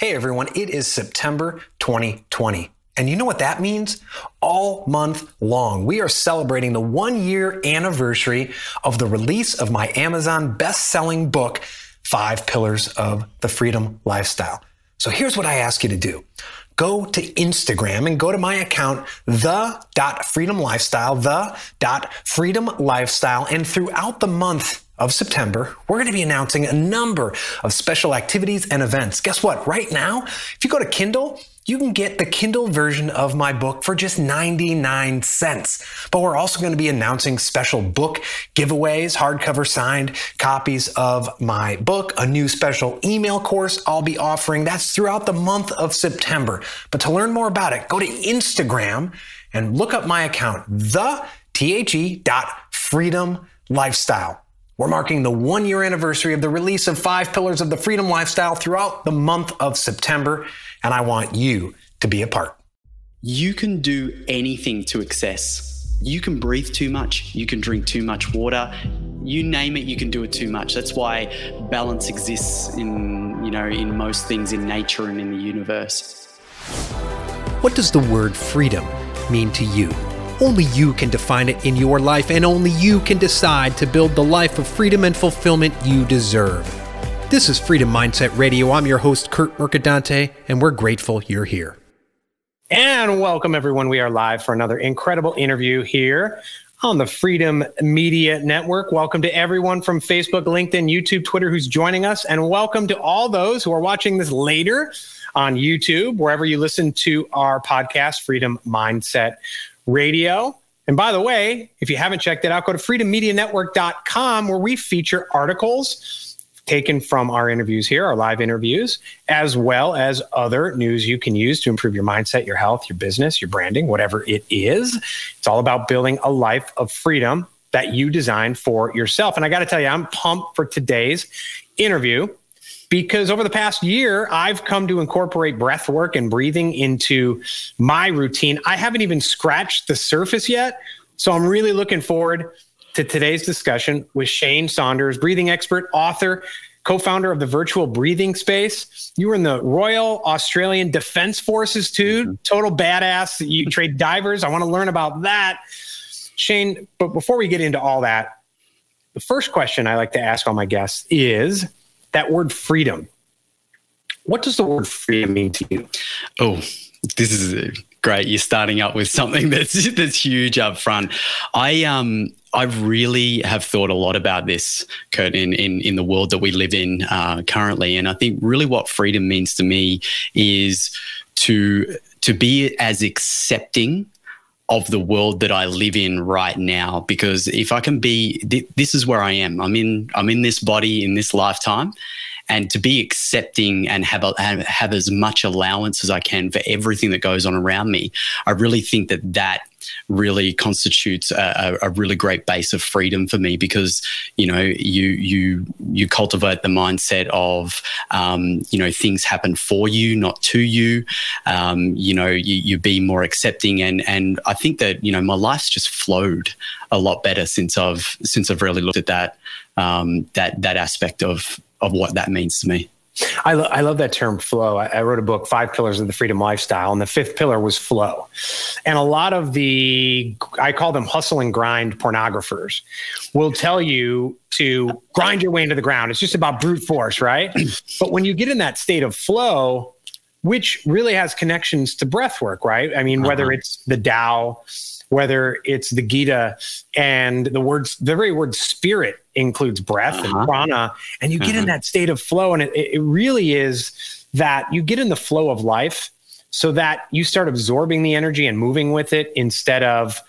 Hey everyone, it is September 2020. And you know what that means? All month long, we are celebrating the one year anniversary of the release of my Amazon best selling book, Five Pillars of the Freedom Lifestyle. So here's what I ask you to do go to Instagram and go to my account, the.freedomlifestyle, the.freedomlifestyle. And throughout the month of September, we're going to be announcing a number of special activities and events. Guess what? Right now, if you go to Kindle, you can get the Kindle version of my book for just 99 cents. But we're also going to be announcing special book giveaways, hardcover signed copies of my book, a new special email course I'll be offering. That's throughout the month of September. But to learn more about it, go to Instagram and look up my account, the the dot freedom lifestyle. We're marking the one year anniversary of the release of Five Pillars of the Freedom Lifestyle throughout the month of September, and I want you to be a part. You can do anything to excess. You can breathe too much, you can drink too much water, you name it, you can do it too much. That's why balance exists in, you know, in most things in nature and in the universe. What does the word freedom mean to you? Only you can define it in your life, and only you can decide to build the life of freedom and fulfillment you deserve. This is Freedom Mindset Radio. I'm your host, Kurt Mercadante, and we're grateful you're here. And welcome, everyone. We are live for another incredible interview here on the Freedom Media Network. Welcome to everyone from Facebook, LinkedIn, YouTube, Twitter who's joining us, and welcome to all those who are watching this later on YouTube, wherever you listen to our podcast, Freedom Mindset radio. And by the way, if you haven't checked it out, go to freedommedianetwork.com where we feature articles taken from our interviews here, our live interviews, as well as other news you can use to improve your mindset, your health, your business, your branding, whatever it is. It's all about building a life of freedom that you design for yourself. And I got to tell you, I'm pumped for today's interview because over the past year, I've come to incorporate breath work and breathing into my routine. I haven't even scratched the surface yet. So I'm really looking forward to today's discussion with Shane Saunders, breathing expert, author, co founder of the virtual breathing space. You were in the Royal Australian Defense Forces too. Mm-hmm. Total badass. You trade divers. I want to learn about that. Shane, but before we get into all that, the first question I like to ask all my guests is that word freedom. What does the word freedom mean to you? Oh, this is great. You're starting up with something that's that's huge up front. I um I really have thought a lot about this, Kurt, in in, in the world that we live in uh, currently, and I think really what freedom means to me is to to be as accepting of the world that I live in right now. Because if I can be, th- this is where I am. I'm in, I'm in this body in this lifetime, and to be accepting and have, a, have as much allowance as I can for everything that goes on around me. I really think that that really constitutes a, a, really great base of freedom for me because you know you you you cultivate the mindset of um, you know things happen for you not to you um, you know you, you be more accepting and and I think that you know my life's just flowed a lot better since I've since I've really looked at that um, that that aspect of of what that means to me. I, lo- I love that term flow. I, I, wrote a book, Five Pillars of the Freedom Lifestyle, and the fifth pillar was flow. And a lot of the, I call them hustle and grind pornographers, will tell you to grind your way into the ground. It's just about brute force, right? but when you get in that state of flow, which really has connections to breath work, right? I mean, uh-huh. whether it's the Tao, whether it's the Gita and the words, the very word spirit includes breath uh-huh. and prana, and you get uh-huh. in that state of flow. And it, it really is that you get in the flow of life so that you start absorbing the energy and moving with it instead of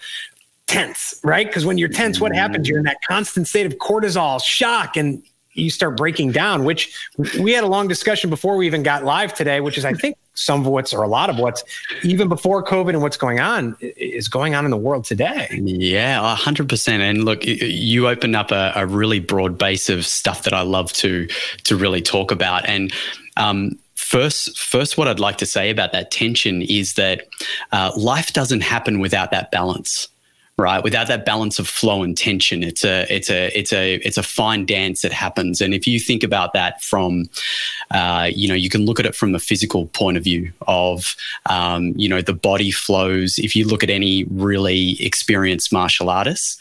tense, right? Because when you're tense, what happens? You're in that constant state of cortisol, shock, and you start breaking down, which we had a long discussion before we even got live today, which is, I think, some of what's or a lot of what's even before COVID and what's going on is going on in the world today. Yeah, hundred percent. And look, you opened up a, a, really broad base of stuff that I love to to really talk about. And um, first, first, what I'd like to say about that tension is that uh, life doesn't happen without that balance right? Without that balance of flow and tension, it's a it's a it's a it's a fine dance that happens. And if you think about that from, uh, you know, you can look at it from the physical point of view of, um, you know, the body flows. If you look at any really experienced martial artists,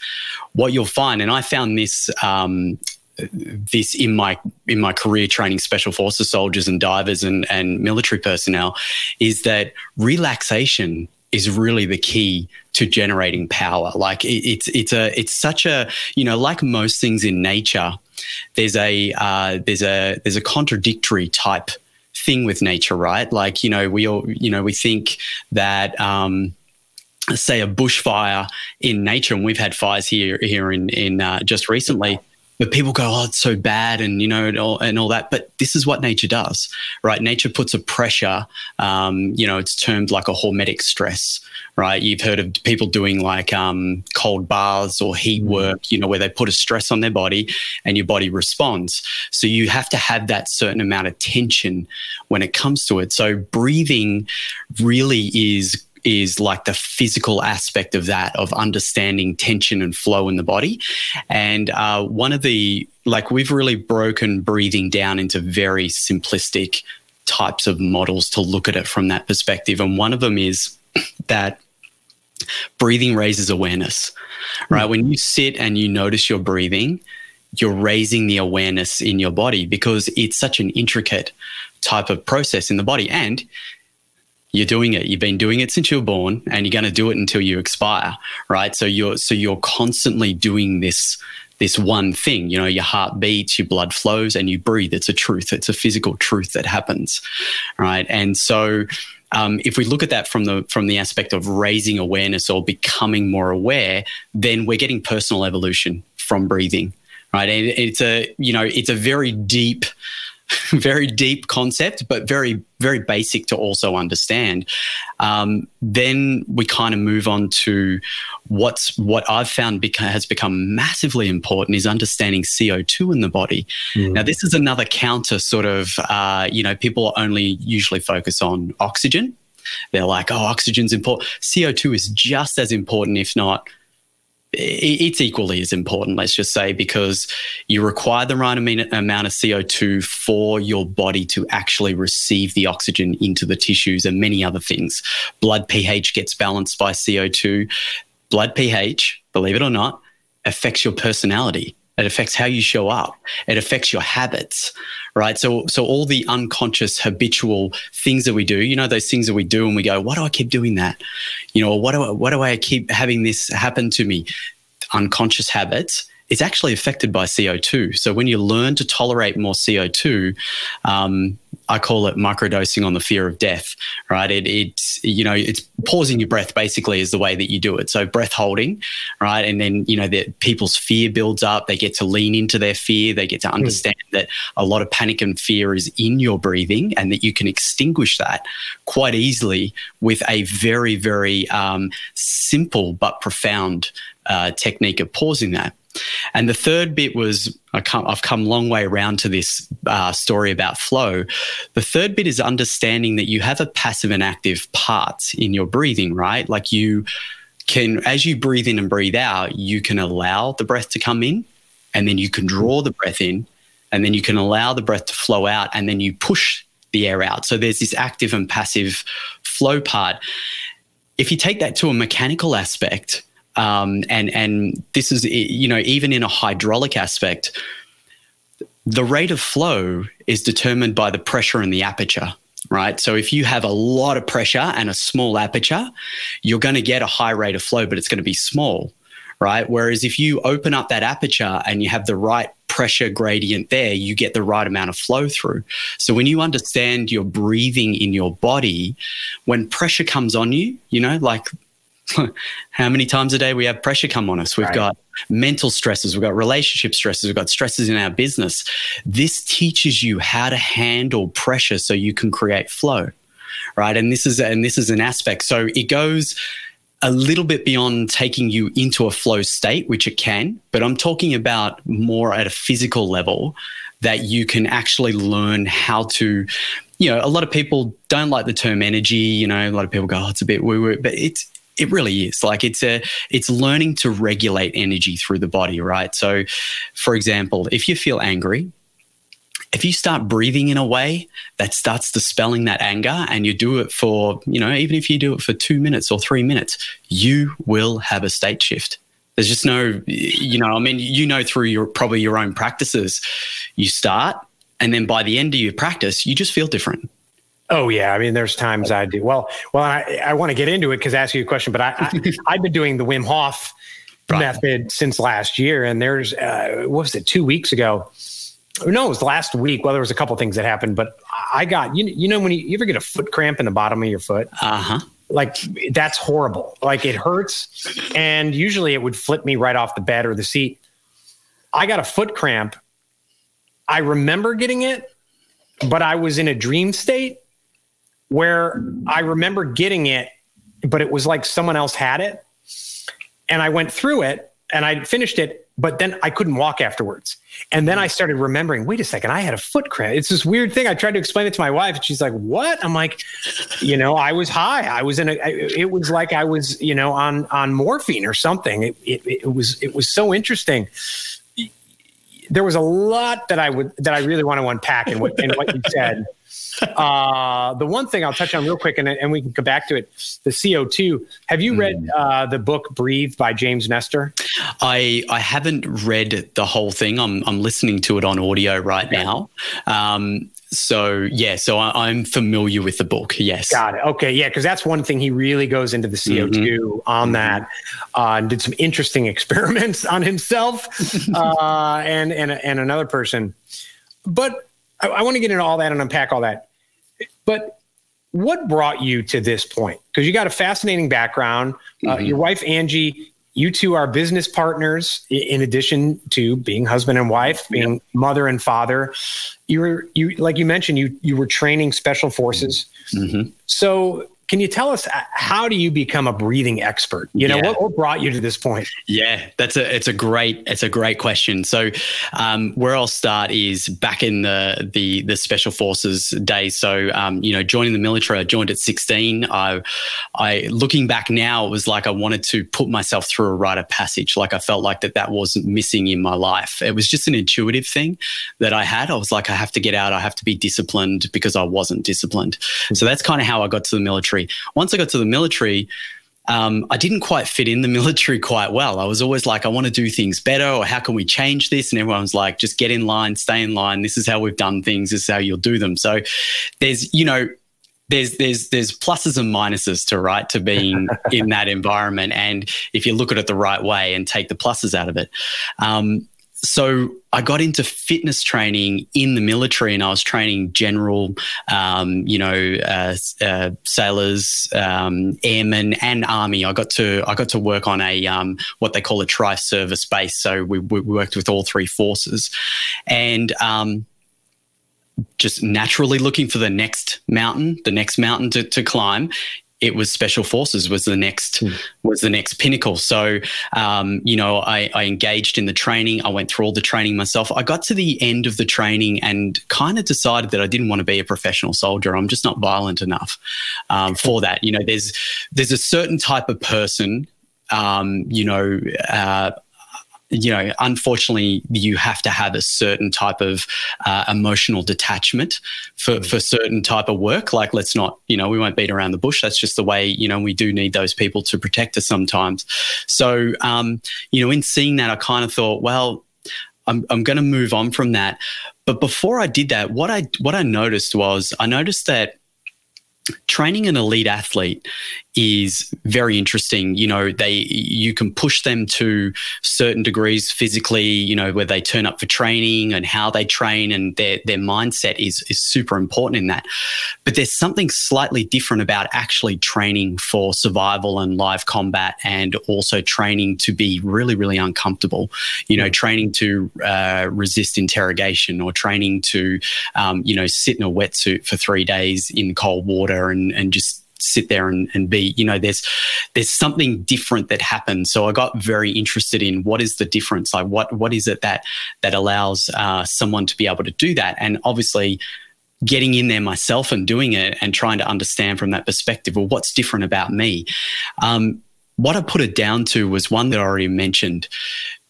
what you'll find, and I found this. Um, this in my in my career training special forces soldiers and divers and, and military personnel is that relaxation is really the key to generating power. Like it, it's it's a it's such a you know like most things in nature, there's a uh, there's a there's a contradictory type thing with nature, right? Like you know we all you know we think that. Um, say a bushfire in nature, and we've had fires here here in in uh, just recently but people go, oh, it's so bad, and you know, and all, and all, that. But this is what nature does, right? Nature puts a pressure. Um, you know, it's termed like a hormetic stress, right? You've heard of people doing like um, cold baths or heat mm. work, you know, where they put a stress on their body and your body responds. So you have to have that certain amount of tension when it comes to it. So breathing really is is like the physical aspect of that of understanding tension and flow in the body. And uh, one of the like we've really broken breathing down into very simplistic types of models to look at it from that perspective. And one of them is that breathing raises awareness right? Mm. when you sit and you notice your breathing you're raising the awareness in your body because it's such an intricate type of process in the body. And you're doing it. You've been doing it since you were born, and you're going to do it until you expire, right? So you're so you're constantly doing this this one thing. You know, your heart beats, your blood flows, and you breathe. It's a truth. It's a physical truth that happens, right? And so. Um, if we look at that from the from the aspect of raising awareness or becoming more aware, then we're getting personal evolution from breathing, right? And it's a you know it's a very deep very deep concept, but very, very basic to also understand. Um, then we kind of move on to what's what I've found beca- has become massively important is understanding CO2 in the body. Mm. Now, this is another counter sort of, uh, you know, people only usually focus on oxygen. They're like, oh, oxygen's important. CO2 is just as important, if not it's equally as important, let's just say, because you require the right amount of CO2 for your body to actually receive the oxygen into the tissues and many other things. Blood pH gets balanced by CO2. Blood pH, believe it or not, affects your personality. It affects how you show up. It affects your habits, right? So, so all the unconscious, habitual things that we do, you know, those things that we do, and we go, "Why do I keep doing that?" You know, what do I, what do I keep having this happen to me? Unconscious habits it's actually affected by CO2. So when you learn to tolerate more CO2, um, I call it microdosing on the fear of death, right? It, it's, you know, it's pausing your breath basically is the way that you do it. So breath holding, right? And then, you know, that people's fear builds up. They get to lean into their fear. They get to hmm. understand mm. that a lot of panic and fear is in your breathing and that you can extinguish that quite easily with a very, very um, simple but profound uh, technique of pausing that. And the third bit was I have come a long way around to this uh, story about flow. The third bit is understanding that you have a passive and active part in your breathing, right? Like you can, as you breathe in and breathe out, you can allow the breath to come in and then you can draw the breath in and then you can allow the breath to flow out and then you push the air out. So there's this active and passive flow part. If you take that to a mechanical aspect, um, and and this is you know even in a hydraulic aspect, the rate of flow is determined by the pressure in the aperture. Right. So if you have a lot of pressure and a small aperture, you're going to get a high rate of flow, but it's going to be small. Right. Whereas if you open up that aperture and you have the right pressure gradient there, you get the right amount of flow through. So when you understand your breathing in your body, when pressure comes on you, you know, like how many times a day we have pressure come on us. We've right. got mental stresses, we've got relationship stresses, we've got stresses in our business. This teaches you how to handle pressure so you can create flow. Right. And this is and this is an aspect. So it goes a little bit beyond taking you into a flow state, which it can, but I'm talking about more at a physical level that you can actually learn how to you know, a lot of people don't like the term energy. You know, a lot of people go, oh, it's a bit woo woo, but it's it really is. Like it's a it's learning to regulate energy through the body right? So for example if you feel angry if you start breathing in a way that starts dispelling that anger and you do it for you know even if you do it for 2 minutes or 3 minutes you will have a state shift. There's just no you know i mean you know through your probably your own practices you start and then by the end of your practice you just feel different Oh yeah, I mean, there's times I do well. Well, I, I want to get into it because I ask you a question, but I, I have been doing the Wim Hof right. method since last year, and there's uh, what was it two weeks ago? No, it was last week. Well, there was a couple things that happened, but I got you. You know when you, you ever get a foot cramp in the bottom of your foot? Uh huh. Like that's horrible. Like it hurts, and usually it would flip me right off the bed or the seat. I got a foot cramp. I remember getting it, but I was in a dream state where I remember getting it, but it was like someone else had it. And I went through it and I finished it, but then I couldn't walk afterwards. And then I started remembering, wait a second, I had a foot cramp. It's this weird thing. I tried to explain it to my wife, and she's like, "What?" I'm like, you know, I was high. I was in a. It was like I was, you know, on on morphine or something. It it, it was it was so interesting. There was a lot that I would that I really want to unpack in what in what you said. uh, the one thing I'll touch on real quick, and, and we can come back to it the CO2. Have you read hmm. uh, the book Breathe by James Nestor? I, I haven't read the whole thing. I'm, I'm listening to it on audio right now. Um, so yeah, so I, am familiar with the book. Yes, got it. Okay, yeah, because that's one thing he really goes into the CO2 mm-hmm. on mm-hmm. that, uh, and did some interesting experiments on himself uh, and and and another person. But I, I want to get into all that and unpack all that. But what brought you to this point? Because you got a fascinating background. Uh, mm-hmm. Your wife, Angie, you two are business partners in addition to being husband and wife, being yep. mother and father. You were you like you mentioned you you were training special forces. Mm-hmm. So can you tell us uh, how do you become a breathing expert? You know, yeah. what, what, brought you to this point? Yeah, that's a it's a great it's a great question. So, um, where I'll start is back in the the the special forces days. So, um, you know, joining the military, I joined at 16. I, I looking back now, it was like I wanted to put myself through a rite of passage. Like I felt like that that wasn't missing in my life. It was just an intuitive thing that I had. I was like, I have to get out. I have to be disciplined because I wasn't disciplined. Mm-hmm. So that's kind of how I got to the military military. Once I got to the military, um, I didn't quite fit in the military quite well. I was always like, I want to do things better, or how can we change this? And everyone was like, just get in line, stay in line. This is how we've done things. This is how you'll do them. So there's, you know, there's there's there's pluses and minuses to right to being in that environment, and if you look at it the right way and take the pluses out of it. Um, so I got into fitness training in the military, and I was training general, um, you know, uh, uh, sailors, um, airmen, and army. I got to I got to work on a um, what they call a tri-service base. So we, we worked with all three forces, and um, just naturally looking for the next mountain, the next mountain to, to climb it was special forces was the next mm. was the next pinnacle. So um, you know, I, I, engaged in the training. I went through all the training myself. I got to the end of the training and kind of decided that I didn't want to be a professional soldier. I'm just not violent enough um, for that. You know, there's there's a certain type of person. Um, you know, uh, you know, unfortunately, you have to have a certain type of uh, emotional detachment for, mm. for certain type of work. Like, let's not, you know, we won't beat around the bush. That's just the way, you know, we do need those people to protect us sometimes. So, um, you know, in seeing that, I kind of thought, well, I'm, I'm going to move on from that. But before I did that, what I what I noticed was I noticed that training an elite athlete is very interesting. You know, they you can push them to certain degrees physically. You know, where they turn up for training and how they train, and their their mindset is is super important in that. But there's something slightly different about actually training for survival and live combat, and also training to be really really uncomfortable. You know, training to uh, resist interrogation or training to um, you know sit in a wetsuit for three days in cold water and and just sit there and, and be you know there's there's something different that happens so i got very interested in what is the difference like what what is it that that allows uh, someone to be able to do that and obviously getting in there myself and doing it and trying to understand from that perspective well what's different about me um, what I put it down to was one that I already mentioned.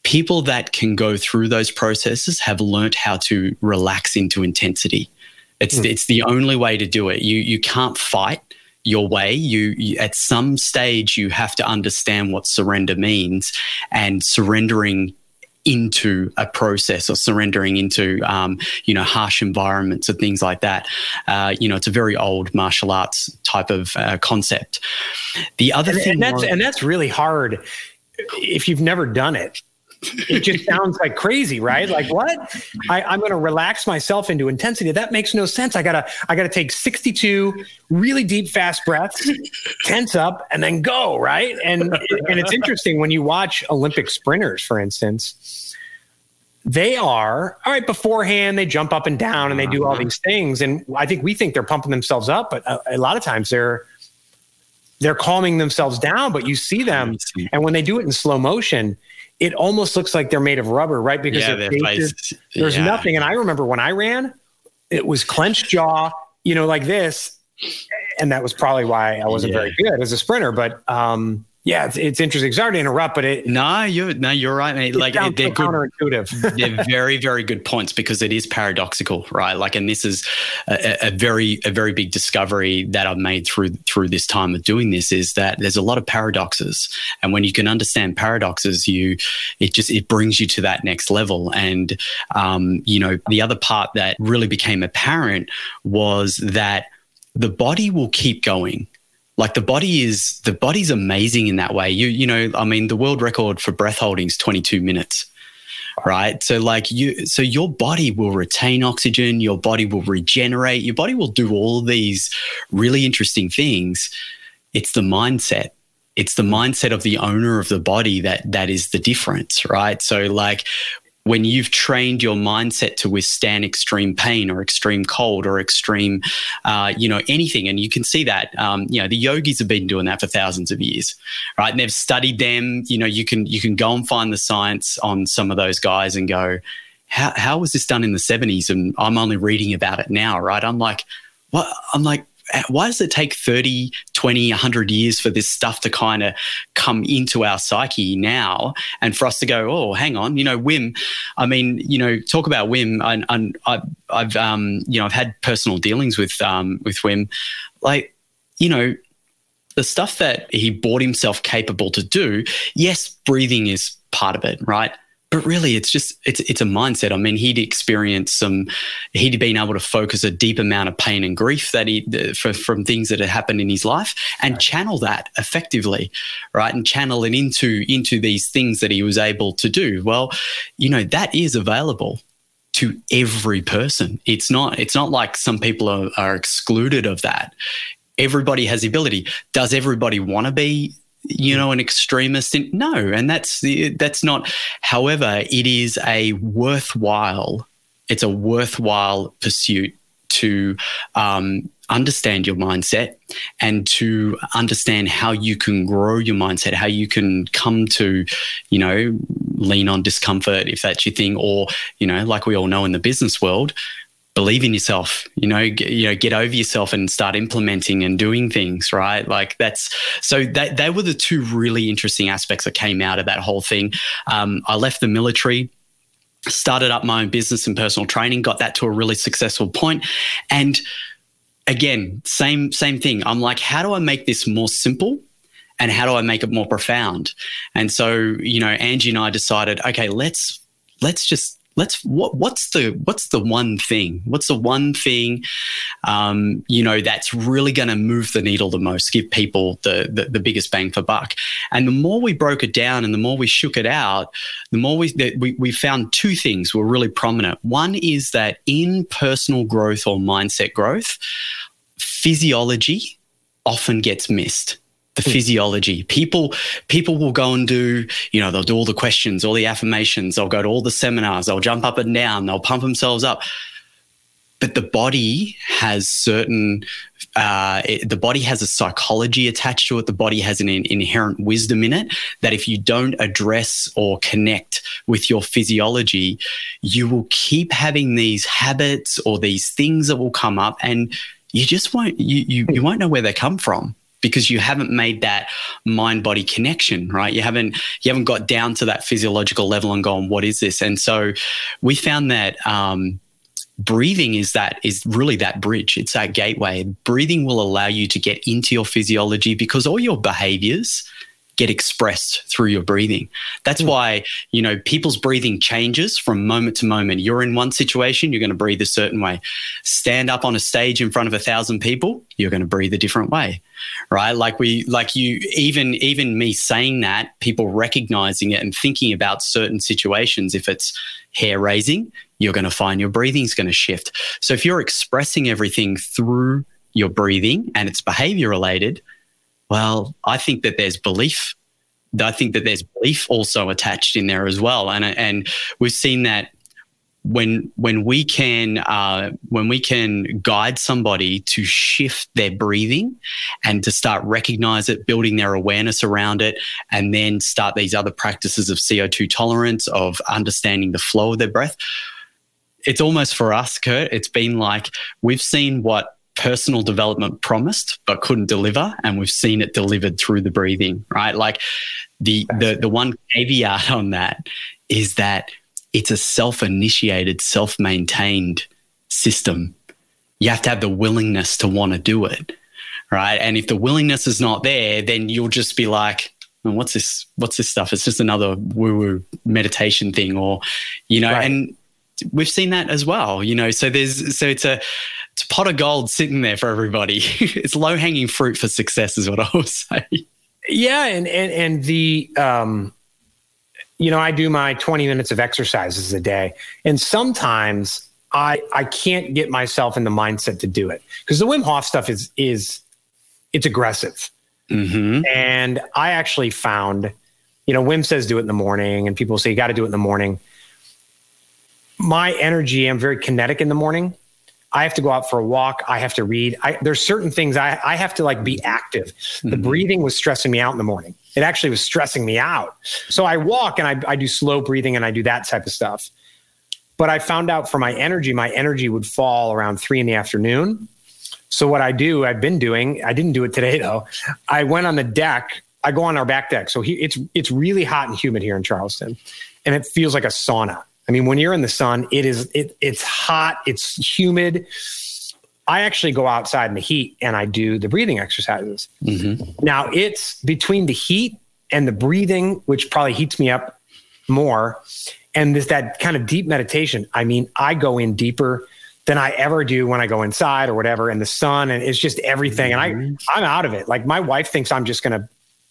People that can go through those processes have learnt how to relax into intensity. It's mm. it's the only way to do it. You you can't fight your way. You, you, at some stage you have to understand what surrender means, and surrendering into a process or surrendering into um, you know harsh environments and things like that. Uh, you know, it's a very old martial arts type of uh, concept. The other and, thing, and that's, and that's really hard if you've never done it it just sounds like crazy, right? Like what? I, I'm going to relax myself into intensity. That makes no sense. I gotta, I gotta take 62 really deep, fast breaths, tense up, and then go, right? And and it's interesting when you watch Olympic sprinters, for instance. They are all right beforehand. They jump up and down and they do all uh-huh. these things, and I think we think they're pumping themselves up, but a, a lot of times they're they're calming themselves down. But you see them, and when they do it in slow motion, it almost looks like they're made of rubber, right? Because yeah, faces, there's yeah. nothing. And I remember when I ran, it was clenched jaw, you know, like this. And that was probably why I wasn't yeah. very good as a sprinter. But um, yeah, it's, it's interesting. Sorry to interrupt, but it. No, you're no, you're right, mate. Like they're so counterintuitive. they're very, very good points because it is paradoxical, right? Like, and this is a, a, very, a very big discovery that I've made through through this time of doing this is that there's a lot of paradoxes, and when you can understand paradoxes, you it just it brings you to that next level. And um, you know, the other part that really became apparent was that the body will keep going like the body is the body's amazing in that way. You you know, I mean, the world record for breath holding is 22 minutes. Right. So like you so your body will retain oxygen, your body will regenerate, your body will do all these really interesting things. It's the mindset it's the mindset of the owner of the body that that is the difference right so like when you've trained your mindset to withstand extreme pain or extreme cold or extreme, uh, you know, anything, and you can see that, um, you know, the yogis have been doing that for thousands of years, right? And they've studied them. You know, you can you can go and find the science on some of those guys and go, how how was this done in the seventies? And I'm only reading about it now, right? I'm like, what? I'm like, why does it take 30, 20, 100 years for this stuff to kind of come into our psyche now and for us to go, oh, hang on, you know, Wim, I mean, you know, talk about Wim. I, I, I've, um, you know, I've had personal dealings with, um, with Wim. Like, you know, the stuff that he bought himself capable to do, yes, breathing is part of it, right? But really it's just it's it's a mindset. I mean he'd experienced some he'd been able to focus a deep amount of pain and grief that he for, from things that had happened in his life and right. channel that effectively right? And channel it into into these things that he was able to do. Well you know that is available to every person. It's not it's not like some people are, are excluded of that. Everybody has the ability. Does everybody want to be you know, an extremist. In, no, and that's that's not. However, it is a worthwhile. It's a worthwhile pursuit to um, understand your mindset and to understand how you can grow your mindset, how you can come to, you know, lean on discomfort if that's your thing, or you know, like we all know in the business world, believe in yourself you know get, you know get over yourself and start implementing and doing things right? Like that's so that they were the two really interesting aspects that came out of that whole thing. Um, i left the military started up my own business and personal training got that to a really successful point. And again same same thing. I'm like how do i make this more simple? And how do i make it more profound? And so you know angie and i decided okay let's let's just let's what what's the what's the one thing? What's the one thing um, you know that's really going to move the needle the most give people the, the, the biggest bang for buck? And the more we broke it down and the more we shook it out the more we we, we found two things were really prominent. One is that in personal growth or mindset growth physiology often gets missed the hmm. physiology. People people will go and do, you know, they'll do all the questions, all the affirmations, they'll go to all the seminars, they'll jump up and down, they'll pump themselves up. But the body has certain, uh, it, the body has a psychology attached to it. The body has an in, inherent wisdom in it that if you don't address or connect with your physiology, you will keep having these habits or these things that will come up and you just won't, you, you, you won't know where they come from because you haven't made that mind body connection, right? You haven't you haven't got down to that physiological level and gone, what is this? And so we found that um, breathing is that is really that bridge. It's that gateway. Breathing will allow you to get into your physiology because all your behaviors get expressed through your breathing. That's mm. why, you know, people's breathing changes from moment to moment. You're in one situation, you're going to breathe a certain way. Stand up on a stage in front of a thousand people, you're going to breathe a different way. Right? Like we like you even even me saying that, people recognizing it and thinking about certain situations if it's hair raising, you're going to find your breathing's going to shift. So if you're expressing everything through your breathing and it's behavior related, well, I think that there's belief. I think that there's belief also attached in there as well, and and we've seen that when when we can uh, when we can guide somebody to shift their breathing and to start recognize it, building their awareness around it, and then start these other practices of CO two tolerance, of understanding the flow of their breath. It's almost for us, Kurt. It's been like we've seen what personal development promised but couldn't deliver and we've seen it delivered through the breathing right like the the the one caveat on that is that it's a self-initiated self-maintained system you have to have the willingness to want to do it right and if the willingness is not there then you'll just be like what's this what's this stuff it's just another woo woo meditation thing or you know right. and we've seen that as well you know so there's so it's a it's a pot of gold sitting there for everybody. it's low hanging fruit for success, is what I would say. Yeah, and and and the um, you know, I do my 20 minutes of exercises a day, and sometimes I I can't get myself in the mindset to do it because the Wim Hof stuff is is it's aggressive, mm-hmm. and I actually found, you know, Wim says do it in the morning, and people say you got to do it in the morning. My energy, I'm very kinetic in the morning. I have to go out for a walk. I have to read. I, there's certain things I, I have to like be active. The mm-hmm. breathing was stressing me out in the morning. It actually was stressing me out. So I walk and I, I do slow breathing and I do that type of stuff. But I found out for my energy, my energy would fall around three in the afternoon. So what I do, I've been doing, I didn't do it today though. I went on the deck. I go on our back deck. So he, it's it's really hot and humid here in Charleston, and it feels like a sauna. I mean, when you're in the sun, it is it it's hot, it's humid. I actually go outside in the heat and I do the breathing exercises. Mm-hmm. Now it's between the heat and the breathing, which probably heats me up more, and this that kind of deep meditation. I mean, I go in deeper than I ever do when I go inside or whatever in the sun, and it's just everything. Mm-hmm. And I I'm out of it. Like my wife thinks I'm just gonna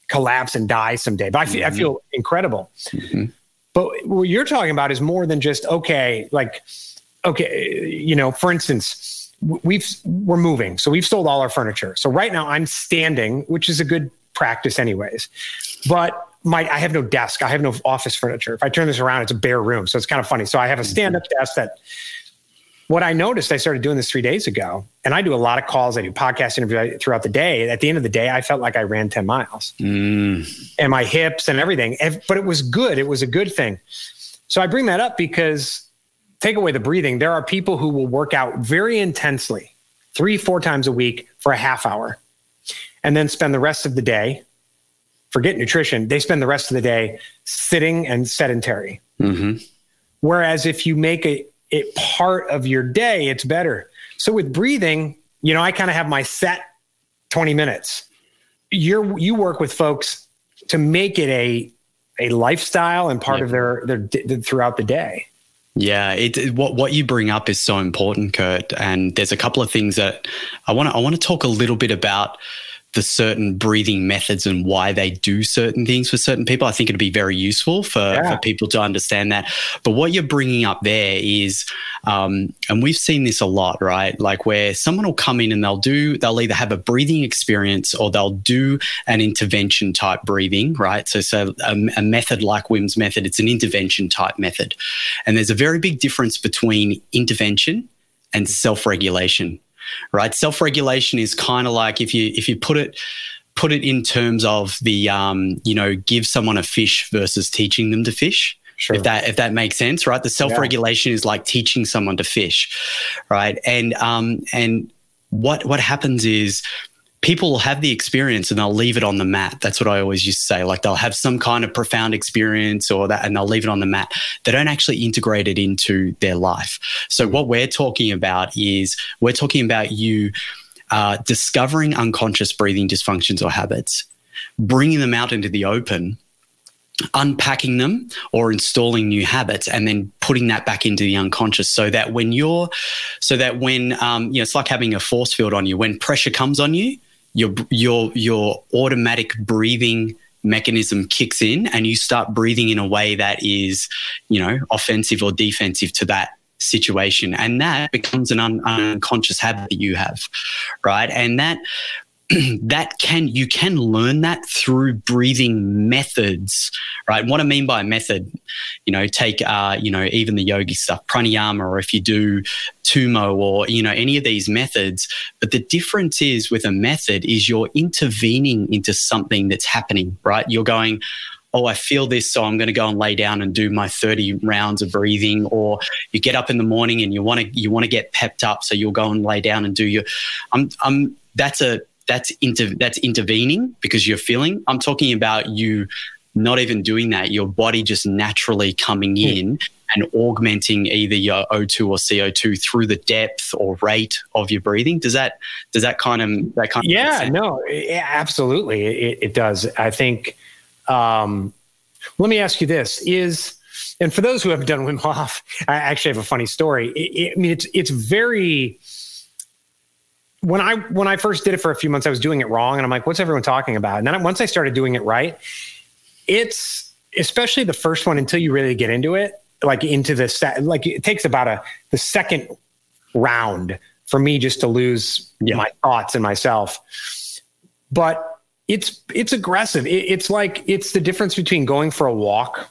collapse and die someday, but I feel, mm-hmm. I feel incredible. Mm-hmm. But what you're talking about is more than just okay, like okay, you know, for instance, we've we're moving, so we've sold all our furniture. So right now I'm standing, which is a good practice anyways. But my I have no desk, I have no office furniture. If I turn this around, it's a bare room, so it's kind of funny. So I have a stand-up desk that what I noticed, I started doing this three days ago, and I do a lot of calls. I do podcast interviews throughout the day. At the end of the day, I felt like I ran 10 miles mm. and my hips and everything. But it was good. It was a good thing. So I bring that up because take away the breathing. There are people who will work out very intensely, three, four times a week for a half hour, and then spend the rest of the day, forget nutrition, they spend the rest of the day sitting and sedentary. Mm-hmm. Whereas if you make a it part of your day, it's better. So with breathing, you know, I kind of have my set 20 minutes. You're you work with folks to make it a a lifestyle and part of their, their their throughout the day. Yeah, it, what what you bring up is so important, Kurt. And there's a couple of things that I want to I want to talk a little bit about the certain breathing methods and why they do certain things for certain people. I think it'd be very useful for, yeah. for people to understand that. But what you're bringing up there is, um, and we've seen this a lot, right? Like where someone will come in and they'll do, they'll either have a breathing experience or they'll do an intervention type breathing, right? So, so a, a method like Wim's method, it's an intervention type method. And there's a very big difference between intervention and self regulation right? Self regulation is kind of like if you if you put it put it in terms of the um, you know give someone a fish versus teaching them to fish. Sure. If that if that makes sense, right? The self regulation yeah. is like teaching someone to fish, right? And um, and what what happens is people will have the experience and they'll leave it on the mat. That's what I always used to say. Like they'll have some kind of profound experience or that, and they'll leave it on the mat. They don't actually integrate it into their life. So what we're talking about is we're talking about you uh, discovering unconscious breathing dysfunctions or habits, bringing them out into the open unpacking them or installing new habits and then putting that back into the unconscious so that when you're so that when um, you know it's like having a force field on you when pressure comes on you your your your automatic breathing mechanism kicks in and you start breathing in a way that is you know offensive or defensive to that situation. And that becomes an un- unconscious habit that you have right? And that that can you can learn that through breathing methods right what i mean by method you know take uh you know even the yogi stuff pranayama or if you do Tummo or you know any of these methods but the difference is with a method is you're intervening into something that's happening right you're going oh, I feel this, so I'm going to go and lay down and do my 30 rounds of breathing. Or you get up in the morning and you want to you want to get pepped up, so you'll go and lay down and do your. I'm I'm that's a that's inter, that's intervening because you're feeling. I'm talking about you not even doing that, your body just naturally coming hmm. in and augmenting either your O2 or CO2 through the depth or rate of your breathing. Does that does that kind of that kind yeah, of no, yeah, absolutely, it, it, does. I think. Um, let me ask you this: Is and for those who haven't done Wim Hof, I actually have a funny story. It, I mean, it's it's very when I when I first did it for a few months, I was doing it wrong, and I'm like, "What's everyone talking about?" And then once I started doing it right, it's especially the first one until you really get into it, like into the set. Like it takes about a the second round for me just to lose yeah. my thoughts and myself. But it's it's aggressive. It, it's like it's the difference between going for a walk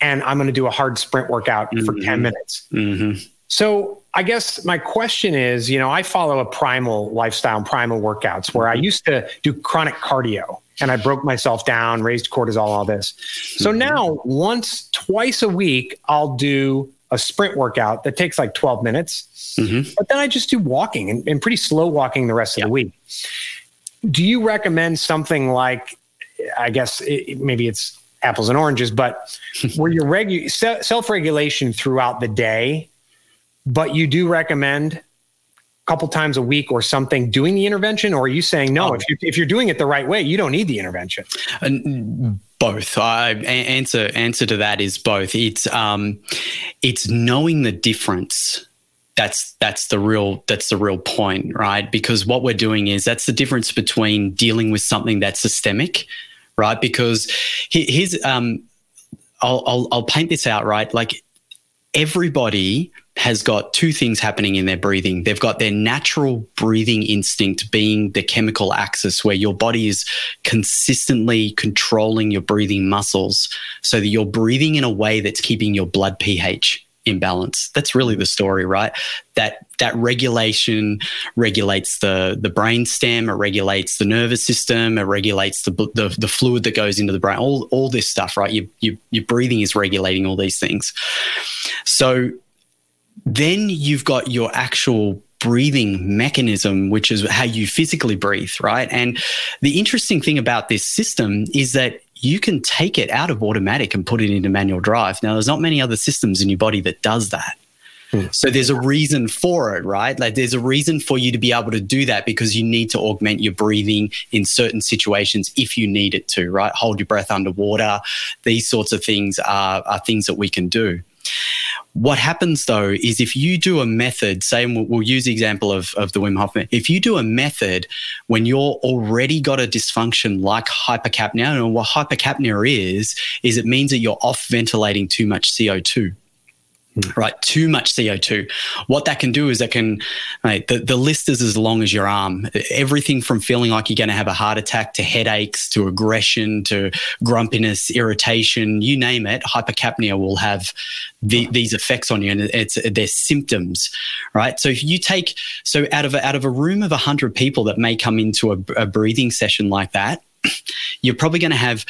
and I'm going to do a hard sprint workout mm-hmm. for ten minutes. Mm-hmm. So I guess my question is, you know, I follow a primal lifestyle, primal workouts where I mm-hmm. used to do chronic cardio and I broke myself down, raised cortisol, all this. So mm-hmm. now once, twice a week, I'll do a sprint workout that takes like 12 minutes. Mm-hmm. But then I just do walking and, and pretty slow walking the rest of the week. Do you recommend something like, I guess it, maybe it's apples and oranges, but where your regu- self regulation throughout the day but you do recommend a couple times a week or something doing the intervention? Or are you saying no oh. if, you, if you're doing it the right way you don't need the intervention? And both. I, answer answer to that is both. It's um it's knowing the difference. That's that's the real that's the real point right? Because what we're doing is that's the difference between dealing with something that's systemic right? Because here's um I'll, I'll, I'll paint this out right? Like everybody has got two things happening in their breathing. They've got their natural breathing instinct being the chemical axis where your body is consistently controlling your breathing muscles so that you're breathing in a way that's keeping your blood pH in balance. That's really the story, right? That that regulation regulates the the brain stem, it regulates the nervous system, it regulates the the, the fluid that goes into the brain. All all this stuff, right? Your, you, your breathing is regulating all these things. So then you've got your actual breathing mechanism, which is how you physically breathe, right? And the interesting thing about this system is that you can take it out of automatic and put it into manual drive. Now, there's not many other systems in your body that does that. Hmm. So there's a reason for it, right? Like there's a reason for you to be able to do that because you need to augment your breathing in certain situations if you need it to, right? Hold your breath underwater. These sorts of things are, are things that we can do. What happens though is if you do a method, say, we'll, we'll, use the example of, of the Wim Hof, if you do a method when you're already got a dysfunction like hypercapnia, and what hypercapnia is, is it means that you're off ventilating too much CO2 Mm. right? Too much CO2. What that can do is that can, the, the list is as long as your arm. Everything from feeling like you're going to have a heart attack to headaches to aggression to grumpiness, irritation, you name it, hypercapnia will have the, these effects on you and it's their symptoms, right? So if you take, so out of a, out of a room of 100 people that may come into a, a breathing session like that, you're probably going to have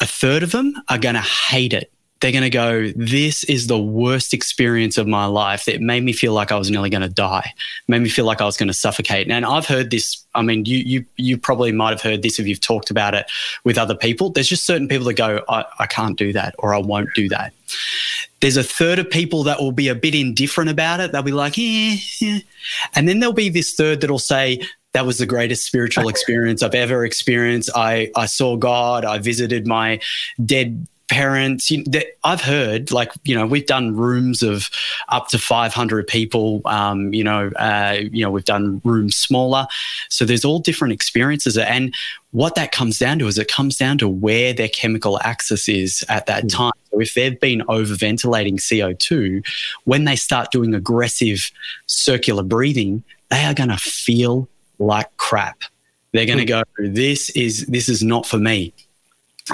a third of them are going to hate it they're going to go, This is the worst experience of my life. It made me feel like I was nearly going to die, it made me feel like I was going to suffocate. And I've heard this. I mean, you, you, you probably might have heard this if you've talked about it with other people. There's just certain people that go, I, I can't do that or I won't do that. There's a third of people that will be a bit indifferent about it. They'll be like, yeah, yeah. And then there'll be this third that'll say, that was the greatest spiritual experience I've ever experienced. I, I saw God. I visited my dead parents. You I've heard, like, you know, we've done rooms of up to 500 people. Um, you know, uh, you know, we've done rooms smaller. So there's all different experiences. And what that comes down to is it comes down to where their chemical axis is at that mm. time. So if they've been overventilating CO2, when they start doing aggressive circular breathing, they are going to feel like crap. They're going to mm. go, this is this is not for me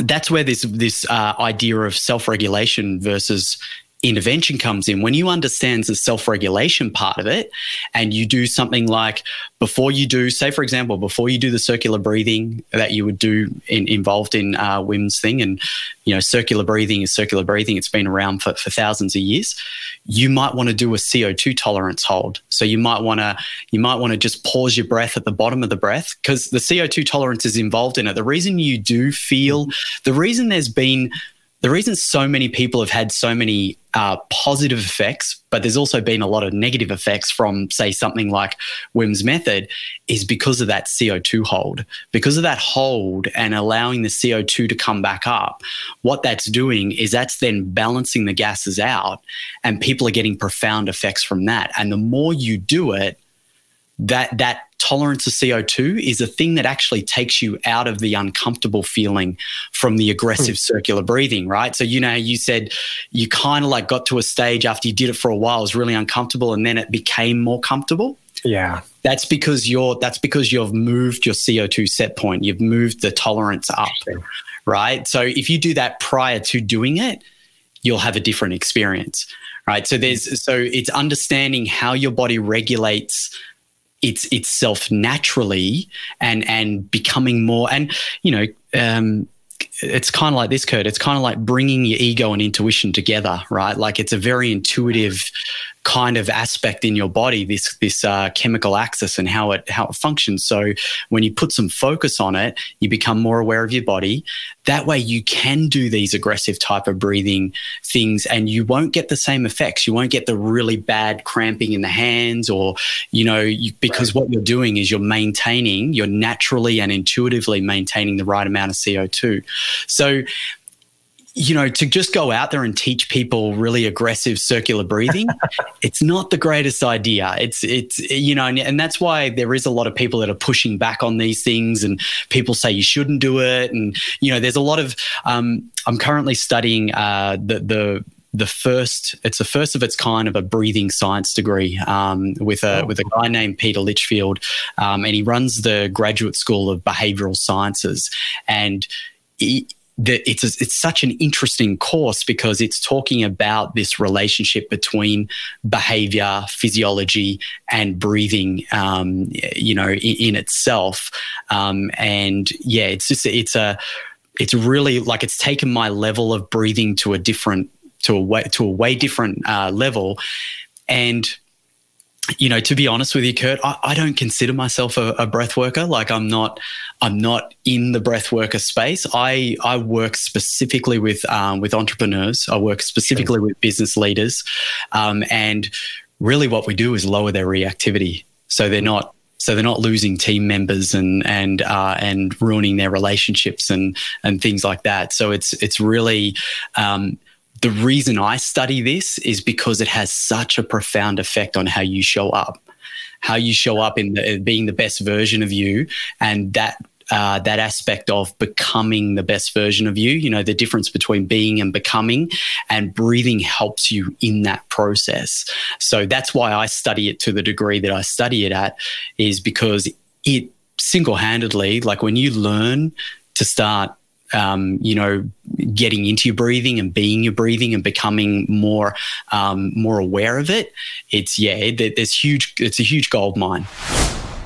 that's where this this uh, idea of self regulation versus intervention comes in. When you understand the self regulation part of it, and you do something like before you do, say for example, before you do the circular breathing that you would do in, involved in uh, Wim's thing, and you know circular breathing is circular breathing. It's been around for, for thousands of years. You might want to do a CO two tolerance hold. So you might want to you might want to just pause your breath at the bottom of the breath because the CO two tolerance is involved in it. The reason you do feel the reason there's been the reason so many people have had so many uh, positive effects, but there's also been a lot of negative effects from, say, something like Wim's method, is because of that CO2 hold. Because of that hold and allowing the CO2 to come back up, what that's doing is that's then balancing the gases out, and people are getting profound effects from that. And the more you do it, that that tolerance of CO2 is a thing that actually takes you out of the uncomfortable feeling from the aggressive mm. circular breathing, right? So, you know, you said you kind of like got to a stage after you did it for a while, it was really uncomfortable, and then it became more comfortable. Yeah. That's because you're that's because you've moved your CO2 set point. You've moved the tolerance up. Right. So if you do that prior to doing it, you'll have a different experience. Right. So there's so it's understanding how your body regulates its itself naturally and and becoming more and you know um, it's kind of like this, Kurt. It's kind of like bringing your ego and intuition together, right? Like it's a very intuitive kind of aspect in your body, this this uh, chemical axis and how it how it functions. So when you put some focus on it, you become more aware of your body. That way, you can do these aggressive type of breathing things, and you won't get the same effects. You won't get the really bad cramping in the hands, or you know, you, because right. what you're doing is you're maintaining, you're naturally and intuitively maintaining the right amount of CO two. So you know, to just go out there and teach people really aggressive circular breathing, it's not the greatest idea. It's, it's, you know, and, and, that's why there is a lot of people that are pushing back on these things and people say you shouldn't do it. And, you know, there's a lot of, um, I'm currently studying uh, the, the, the first it's the first of its kind of a breathing science degree um, with a oh. with a guy named Peter Litchfield, um, and he runs the Graduate School of Behavioral Sciences, and he, that it's a, it's such an interesting course because it's talking about this relationship between behavior, physiology, and breathing. Um, you know, in, in itself, um, and yeah, it's just it's a it's really like it's taken my level of breathing to a different to a way to a way different uh, level, and you know, to be honest with you, Kurt, I, I don't consider myself a, a, breath worker. Like I'm not, I'm not in the breath worker space. I I work specifically with um, with entrepreneurs. I work specifically sure. with business leaders, um, and really what we do is lower their reactivity, so they're not so they're not losing team members and and uh, and ruining their relationships and and things like that. So it's it's really um, the reason I study this is because it has such a profound effect on how you show up, how you show up in the, being the best version of you, and that uh, that aspect of becoming the best version of you. You know, the difference between being and becoming, and breathing helps you in that process. So that's why I study it to the degree that I study it at, is because it single handedly, like when you learn to start um, you know, getting into your breathing and being your breathing and becoming more um, more aware of it. It's yeah, there's huge. It's a huge gold mine.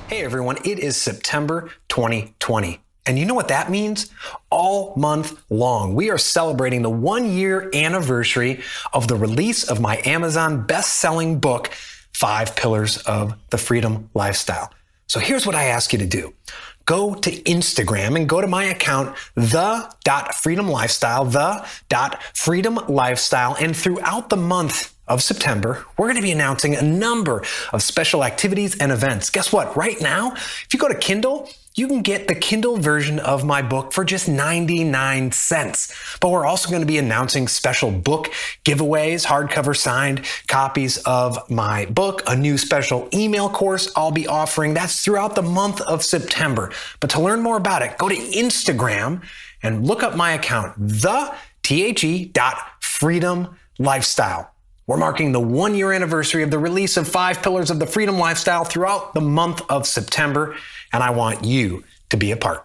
Hey everyone, it is September 2020 And you know what that means? All month long, we are celebrating the one year anniversary of the release of my Amazon best selling book, Five Pillars of the Freedom Lifestyle. So here's what I ask you to do go to Instagram and go to my account, the.freedomlifestyle, the.freedomlifestyle. And throughout the month of September, we're going to be announcing a number of special activities and events. Guess what? Right now, if you go to Kindle, you can get the Kindle version of my book for just 99 cents. But we're also going to be announcing special book giveaways, hardcover signed copies of my book, a new special email course I'll be offering. That's throughout the month of September. But to learn more about it, go to Instagram and look up my account, the the dot freedom lifestyle. We're marking the one year anniversary of the release of Five Pillars of the Freedom Lifestyle throughout the month of September and I want you to be a part.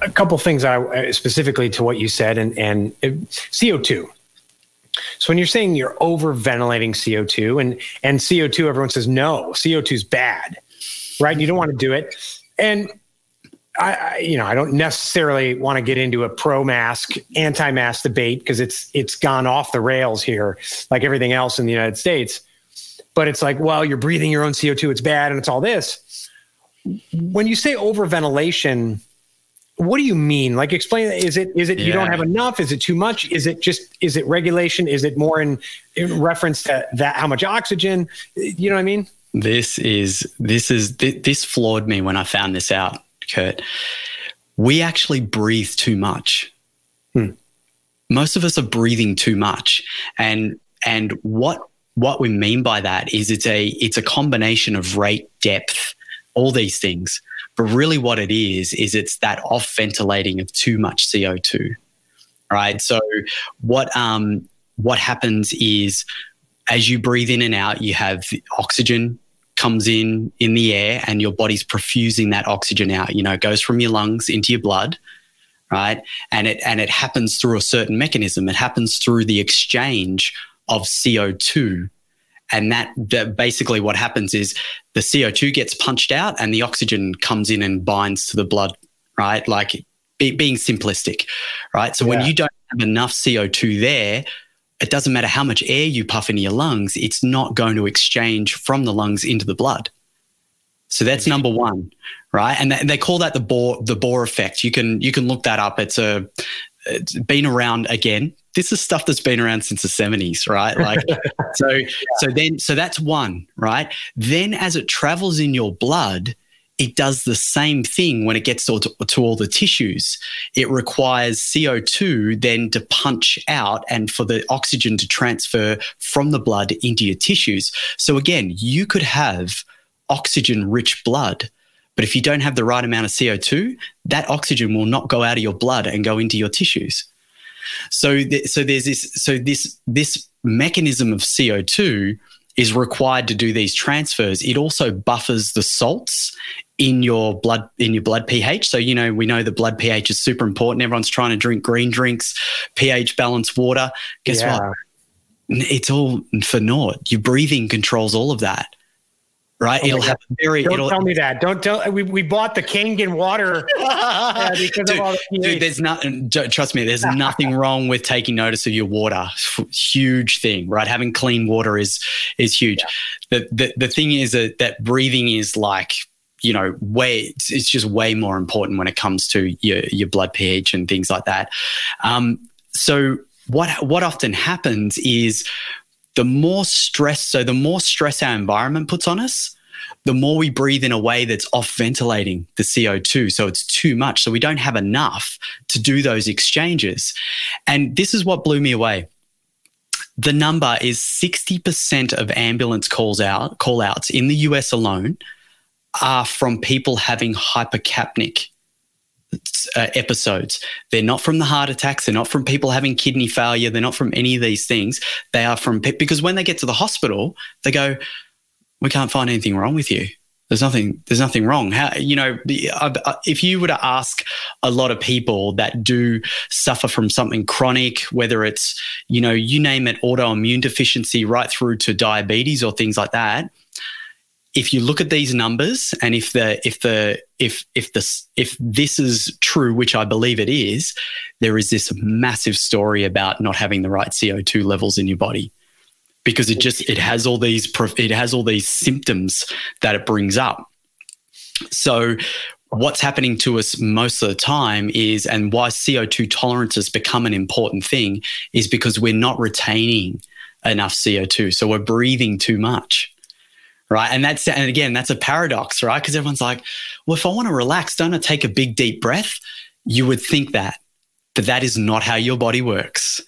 A couple things I specifically to what you said, and and uh, CO two. So when you're saying you're over ventilating CO2 and and CO2, everyone says no, CO2 is bad, right? You don't want to do it. And I, you know, I don't necessarily want to get into a pro-mask, anti-mask debate because it's it's gone off the rails here, like everything else in the United States. But it's like, well, you're breathing your own CO2, it's bad, and it's all this when you say overventilation, what do you mean? Like explain is it is it yeah. you don't have enough? Is it too much? Is it just is it regulation? Is it more in, in reference to that how much oxygen? You know what I mean? This is this is this floored me when I found this out, Kurt. We actually breathe too much. Hmm. Most of us are breathing too much. And and what what we mean by that is it's a it's a combination of rate, depth, all these things. But really, what it is, is it's that off ventilating of too much CO2. Right. So, what, um, what happens is as you breathe in and out, you have oxygen comes in in the air and your body's perfusing that oxygen out. You know, it goes from your lungs into your blood right and it and it happens through a certain mechanism it happens through the exchange of co2 and that, that basically what happens is the CO2 gets punched out and the oxygen comes in and binds to the blood, right? Like be, being simplistic, right? So yeah. when you don't have enough CO2 there, it doesn't matter how much air you puff into your lungs, it's not going to exchange from the lungs into the blood. So that's number one, right? And they call that the Bohr the Bohr effect. You can you can look that up. It's a it's been around again this is stuff that's been around since the 70s right like so yeah. so then so that's one right then as it travels in your blood it does the same thing when it gets to, to, all the tissues. It requires CO2 then to punch out and for the oxygen to transfer from the blood into your tissues. So, again, you could have oxygen rich blood, but if you don't have the right amount of CO2, that oxygen will not go out of your blood and go into your tissues. So, th- so there's this, so this, this mechanism of CO2 is required to do these transfers. It also buffers the salts in your blood in your blood pH. So you know we know the blood pH is super important. Everyone's trying to drink green drinks, pH balanced water. Guess yeah. what? It's all for naught. Your breathing controls all of that right? Oh it'll have very. Don't it'll, tell me that. Don't tell. We, we bought the Kangen water uh, because dude, of all the. Dude, there's nothing. Trust me, there's nothing wrong with taking notice of your water. Huge thing, right? Having clean water is is huge. Yeah. The, the the thing is that that breathing is like you know way it's, it's, just way more important when it comes to your your blood pH and things like that. Um, so what what often happens is the more stress, so the more stress our environment puts on us, the more we breathe in a way that's off ventilating the CO2. So it's too much. So we don't have enough to do those exchanges. And this is what blew me away. The number is 60% of ambulance calls out, call outs in the US alone are from people having hypercapnic uh, episodes. They're not from the heart attacks. They're not from people having kidney failure. They're not from any of these things. They are from because when they get to the hospital, they go, "We can't find anything wrong with you. There's nothing. There's nothing wrong." How you know if you were to ask a lot of people that do suffer from something chronic, whether it's you know you name it, autoimmune deficiency, right through to diabetes or things like that if you look at these numbers and if the if the if if this if this is true which i believe it is there is this massive story about not having the right co2 levels in your body because it just it has all these it has all these symptoms that it brings up so what's happening to us most of the time is and why co2 tolerance has become an important thing is because we're not retaining enough co2 so we're breathing too much right? And that's and again, that's a paradox, right? Because everyone's like, well, if I want to relax, don't I take a big deep breath? You would think that, but that is not how your body works.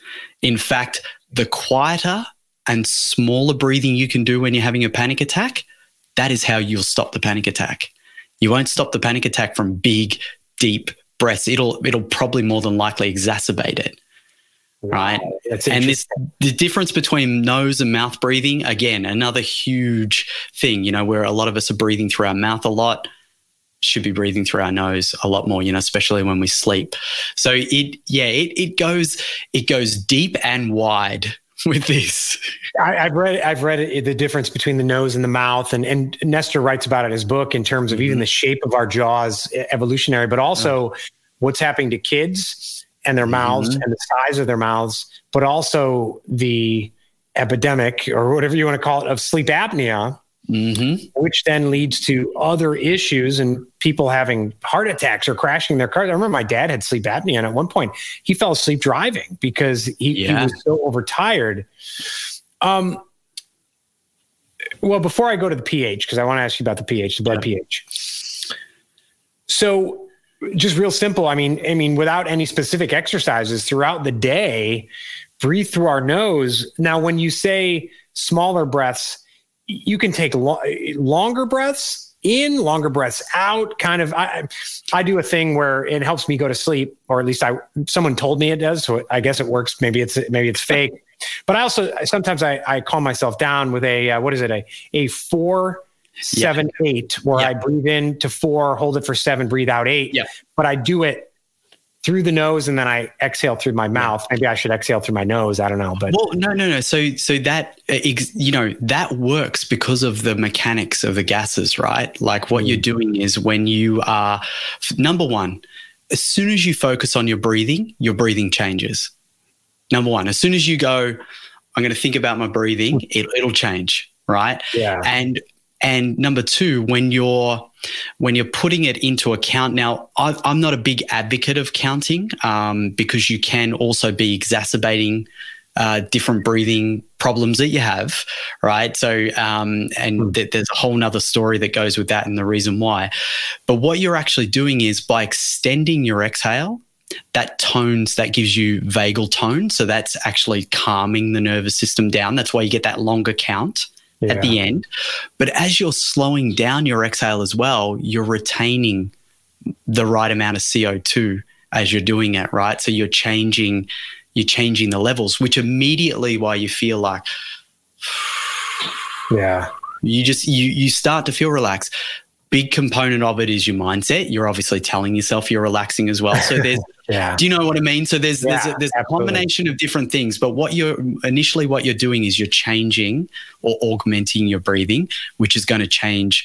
In fact, the quieter and smaller breathing you can do when you're having a panic attack, that is how you'll stop the panic attack. You won't stop the panic attack from big, deep breaths. It'll it'll probably more than likely exacerbate it right? and this the difference between nose and mouth breathing, again, another huge thing, you know, where a lot of us are breathing through our mouth a lot, should be breathing through our nose a lot more, you know, especially when we sleep. So it yeah, it it goes it goes deep and wide with these. I, have read I've read the difference between the nose and the mouth, and and Nestor writes about it in his book in terms of mm-hmm. even the shape of our jaws, evolutionary, but also mm-hmm. what's happening to kids and their mouths mm-hmm. and the size of their mouths, but also the epidemic or whatever you want to call it of sleep apnea, mm-hmm. which then leads to other issues and people having heart attacks or crashing their cars. I remember my dad had sleep apnea, and at one point he fell asleep driving because he, yeah. he was so overtired. Um, well, before I go to the pH, because I want to ask you about the pH, the blood yeah. pH. So just real simple. I mean, I mean, without any specific exercises throughout the day, breathe through our nose. Now, when you say smaller breaths, you can take lo- longer breaths in, longer breaths out. Kind of, I, I do a thing where it helps me go to sleep, or at least I someone told me it does. So I guess it works. Maybe it's maybe it's fake. But I also sometimes I, I calm myself down with a uh, what is it a a four seven, yeah. eight, where yeah. I breathe in to four, hold it for seven, breathe out eight. Yeah. But I do it through the nose and then I exhale through my mouth. Maybe I should exhale through my nose. I don't know, but well, no, no, no. So, so that you know that works because of the mechanics of the gases, right? Like what mm. you're doing is when you are number one, as soon as you focus on your breathing, your breathing changes. Number one, as soon as you go, I'm going to think about my breathing, mm. it, it'll change, right? Yeah. And and number two, when you're when you're putting it into account, now I, am not a big advocate of counting um, because you can also be exacerbating uh, different breathing problems that you have, right? So, um, and mm. th- there's a whole nother story that goes with that and the reason why. But what you're actually doing is by extending your exhale, that tones, that gives you vagal tone. So that's actually calming the nervous system down. That's why you get that longer count yeah. at the end. But as you're slowing down your exhale as well, you're retaining the right amount of CO2 as you're doing it, right? So you're changing you're changing the levels, which immediately why you feel like yeah. You just you you start to feel relaxed big component of it is your mindset. You're obviously telling yourself you're relaxing as well. So there's, yeah. do you know what I mean? So there's yeah, there's a, there's a combination of different things. But what you're initially what you're doing is you're changing or augmenting your breathing, which is going to change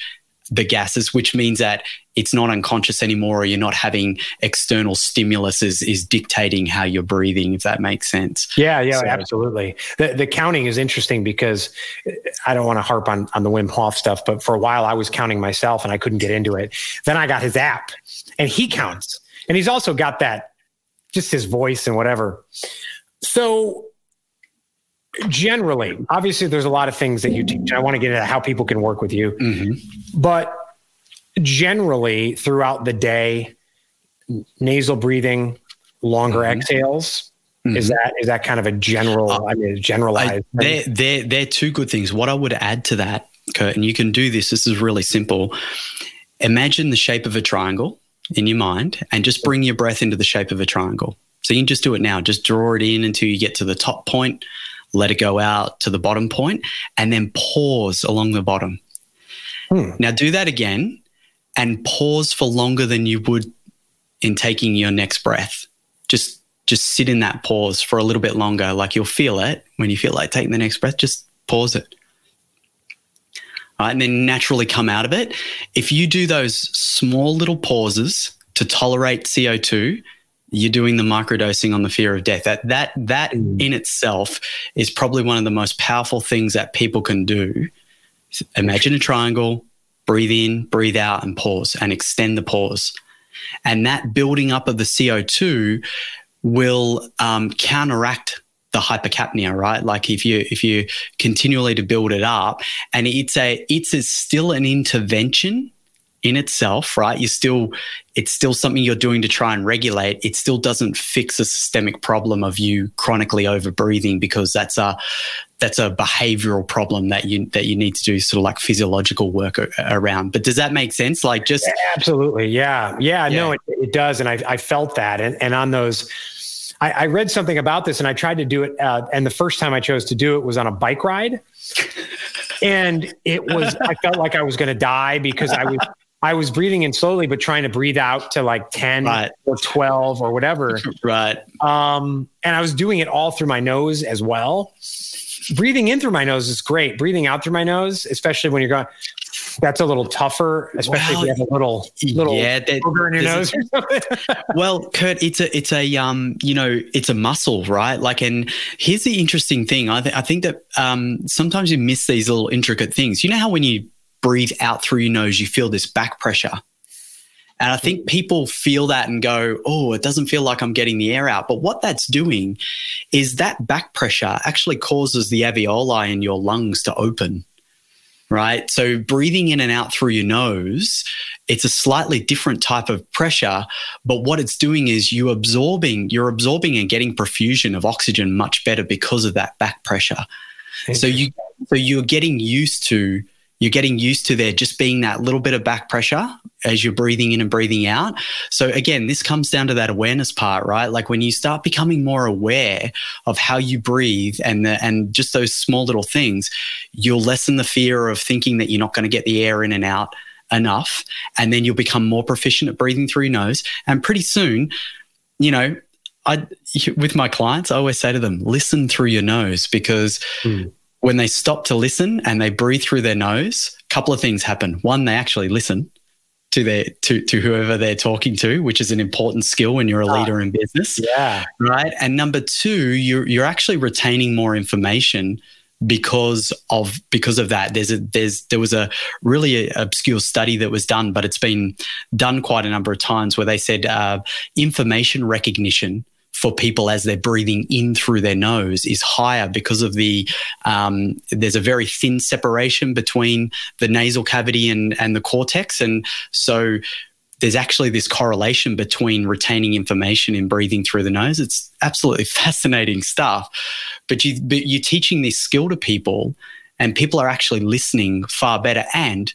the gases, which means that it's not unconscious anymore, or you're not having external stimulus is, is dictating how you're breathing, if that makes sense. Yeah, yeah, so, absolutely. The the counting is interesting because eh, I don't want to harp on, on the Wim Hof stuff, but for a while I was counting myself and I couldn't get into it. Then I got his app and he counts. And he's also got that just his voice and whatever. So generally, obviously, there's a lot of things that you teach. I want to get into how people can work with you, mm-hmm. but generally, throughout the day, nasal breathing, longer mm-hmm. exhales. Mm-hmm. Is that is that kind of a general? Uh, I mean, generalized. I, they're they're they're two good things. What I would add to that, Kurt, and you can do this. This is really simple. Imagine the shape of a triangle in your mind, and just bring your breath into the shape of a triangle. So you can just do it now. Just draw it in until you get to the top point let it go out to the bottom point, and then pause along the bottom. Hmm. Now do that again and pause for longer than you would in taking your next breath. Just just sit in that pause for a little bit longer. Like you'll feel it when you feel like taking the next breath, just pause it. Right, and then naturally come out of it. If you do those small little pauses to tolerate CO2, you're doing the microdosing on the fear of death. That that that mm. in itself is probably one of the most powerful things that people can do. Imagine a triangle, breathe in, breathe out, and pause, and extend the pause. And that building up of the CO2 will um, counteract the hypercapnia, right? Like if you if you continually to build it up, and it's a it's a, still an intervention in itself, right? You still it's still something you're doing to try and regulate. It still doesn't fix a systemic problem of you chronically overbreathing because that's a that's a behavioral problem that you that you need to do sort of like physiological work around. But does that make sense? Like just yeah, absolutely, yeah, yeah, yeah. no, it, it does, and I I felt that, and and on those I, I, read something about this and I tried to do it. Uh, and the first time I chose to do it was on a bike ride. and it was, I felt like I was going to die because I was, I was breathing in slowly, but trying to breathe out to like 10 right. or 12 or whatever. Right. Um, and I was doing it all through my nose as well. Breathing in through my nose is great. Breathing out through my nose, especially when you're going, that's a little tougher, especially well, if you have a little little yeah, that, in your nose. well, Kurt, it's a it's a um you know it's a muscle, right? Like, and here's the interesting thing. I th- I think that um sometimes you miss these little intricate things. You know how when you breathe out through your nose, you feel this back pressure. And I think people feel that and go, oh, it doesn't feel like I'm getting the air out. But what that's doing is that back pressure actually causes the alveoli in your lungs to open right? So breathing in and out through your nose, it's a slightly different type of pressure, but what it's doing is you absorbing, you're absorbing and getting perfusion of oxygen much better because of that back pressure. So you so you're getting used to you're getting used to there just being that little bit of back pressure as you're breathing in and breathing out. So again, this comes down to that awareness part, right? Like when you start becoming more aware of how you breathe and the, and just those small little things, you'll lessen the fear of thinking that you're not going to get the air in and out enough, and then you'll become more proficient at breathing through your nose. And pretty soon, you know, I with my clients, I always say to them, listen through your nose because. Mm when they stop to listen and they breathe through their nose, a couple of things happen. One, they actually listen to their to to whoever they're talking to, which is an important skill when you're a leader in business. Yeah. Right. And number two, you're you're actually retaining more information because of because of that there's a there's there was a really obscure study that was done but it's been done quite a number of times where they said uh, information recognition for people as they're breathing in through their nose is higher because of the um, there's a very thin separation between the nasal cavity and and the cortex, and so there's actually this correlation between retaining information and breathing through the nose. It's absolutely fascinating stuff. But you but you're teaching this skill to people, and people are actually listening far better, and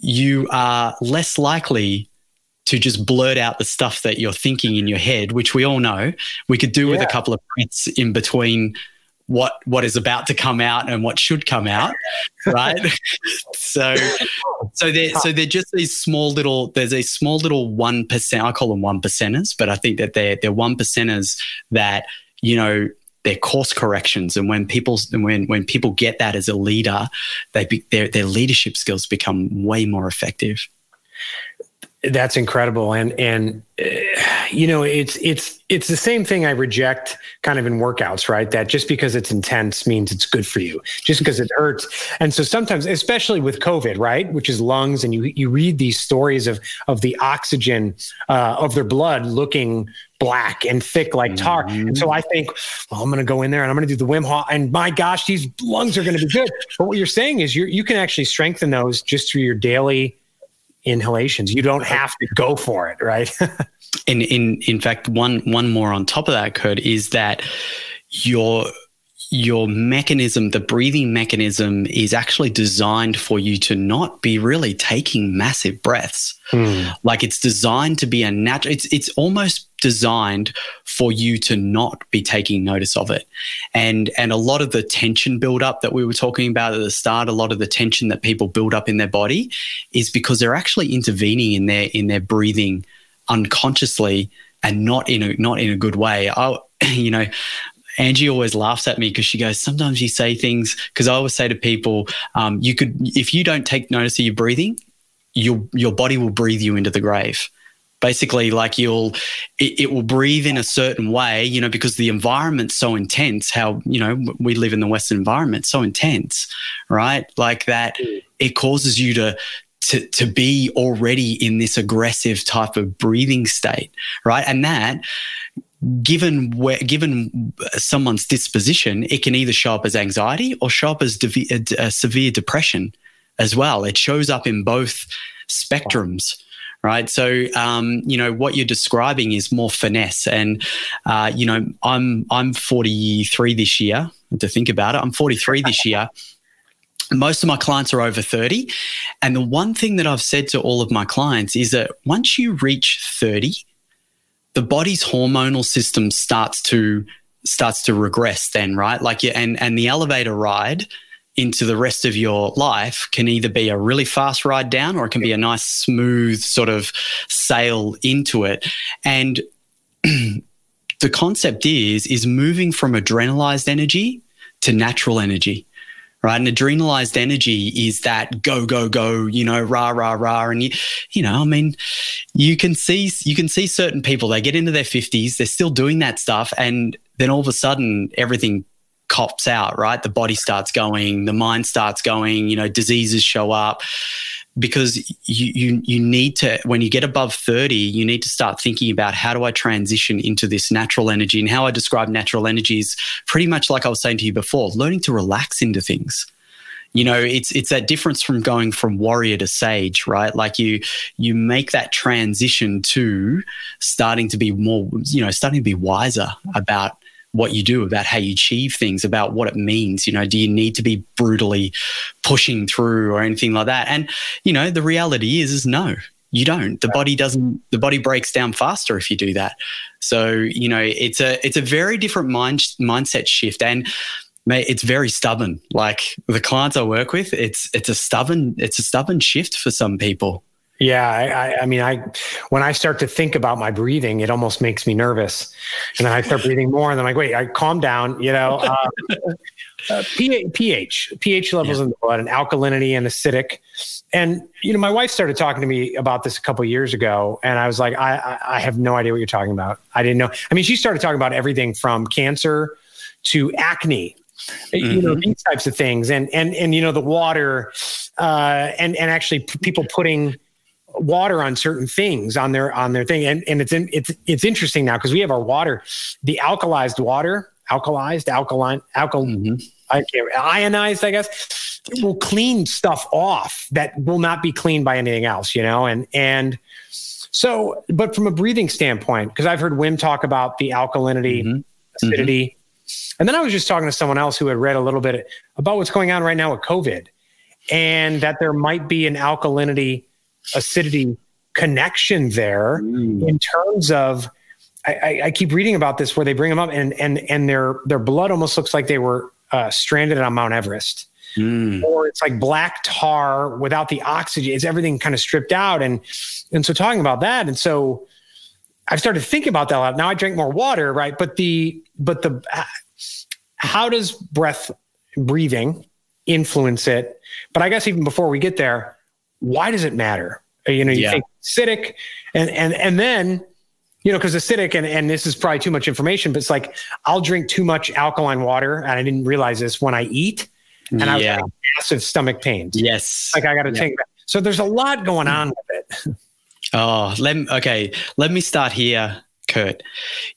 you are less likely to just blurt out the stuff that you're thinking in your head, which we all know. We could do yeah. with a couple of prints in between what what is about to come out and what should come out, right? so so they're so they're just these small little there's a small little one percent I call them one percenters, but I think that they're they're one percenters that you know they're course corrections and when people when when people get that as a leader they be, their their leadership skills become way more effective that's incredible, and and uh, you know it's it's it's the same thing I reject kind of in workouts, right? That just because it's intense means it's good for you, just because it hurts. And so sometimes, especially with COVID, right, which is lungs, and you you read these stories of of the oxygen uh, of their blood looking black and thick like tar. Mm-hmm. And so I think, well, I'm going to go in there and I'm going to do the Wim Hof, and my gosh, these lungs are going to be good. But what you're saying is you you can actually strengthen those just through your daily inhalations. You don't have to go for it, right? and in in fact, one one more on top of that, Kurt, is that your your mechanism, the breathing mechanism, is actually designed for you to not be really taking massive breaths. Mm. Like it's designed to be a natural. It's it's almost designed for you to not be taking notice of it, and and a lot of the tension buildup that we were talking about at the start, a lot of the tension that people build up in their body, is because they're actually intervening in their in their breathing unconsciously and not in a not in a good way. I, you know, Angie always laughs at me because she goes, sometimes you say things, because I always say to people, um, you could, if you don't take notice of your breathing, your, your body will breathe you into the grave. Basically like you'll it, it, will breathe in a certain way you know because the environment's so intense how you know we live in the western environment so intense right? Like that it causes you to to, to be already in this aggressive type of breathing state right? And that given where given someone's disposition it can either show up as anxiety or show up as de- severe depression as well it shows up in both spectrums right? So, um, you know, what you're describing is more finesse. And, uh, you know, I'm I'm 43 this year. To think about it, I'm 43 this year. Most of my clients are over 30. And the one thing that I've said to all of my clients is that once you reach 30, the body's hormonal system starts to starts to regress then, right? Like you and and the elevator ride into the rest of your life can either be a really fast ride down or it can be a nice smooth sort of sail into it and the concept is is moving from adrenalized energy to natural energy right? And adrenalized energy is that go go go you know rah rah rah. And you you know i mean you can see you can see certain people they get into their 50s they're still doing that stuff and then all of a sudden everything cops out, right? The body starts going, the mind starts going, you know, diseases show up because you, you you need to when you get above 30 you need to start thinking about how do i transition into this natural energy? And how i describe natural energy is pretty much like i was saying to you before learning to relax into things. You know it's it's that difference from going from warrior to sage right? Like you you make that transition to starting to be more you know starting to be wiser about what you do, about how you achieve things, about what it means. You know, do you need to be brutally pushing through or anything like that? And, you know, the reality is, is no, you don't. The body doesn't, the body breaks down faster if you do that. So, you know, it's a, it's a very different mind, mindset shift. And, mate, it's very stubborn. Like the clients I work with, it's, it's a stubborn, it's a stubborn shift for some people. Yeah, I, I, mean, I when I start to think about my breathing, it almost makes me nervous, and then I start breathing more, and then I'm like, wait, I calm down. You know, uh, uh, pH, pH levels yeah. in the blood, and alkalinity and acidic, and you know, my wife started talking to me about this a couple years ago, and I was like, I, I, I have no idea what you're talking about. I didn't know. I mean, she started talking about everything from cancer to acne Mm-hmm. you know mm-hmm. these types of things and and and you know the water uh and and actually p- people putting water on certain things on their on their thing and and it's in, it's it's interesting now because we have our water the alkalized water alkalized alkaline alkal mm-hmm. I ionized I guess it will clean stuff off that will not be cleaned by anything else you know and and so but from a breathing standpoint because I've heard Wim talk about the alkalinity mm-hmm. acidity mm-hmm. and then I was just talking to someone else who had read a little bit about what's going on right now with COVID and that there might be an alkalinity acidity connection there mm. in terms of I, I, keep reading about this where they bring them up and and and their their blood almost looks like they were uh, stranded on Mount Everest. Mm. Or it's like black tar without the oxygen. It's everything kind of stripped out. And and so talking about that. And so I've started thinking about that a lot. Now I drink more water, right? But the but the how does breath breathing influence it? But I guess even before we get there, why does it matter? Uh, you know, you yeah. think acidic, and and and then you know, because acidic, and, and this is probably too much information, but it's like I'll drink too much alkaline water, and I didn't realize this when I eat, and yeah. I was having massive stomach pains. Yes, like I got to yeah. take. So there's a lot going on with it. Oh, let me, okay. Let me start here, Kurt.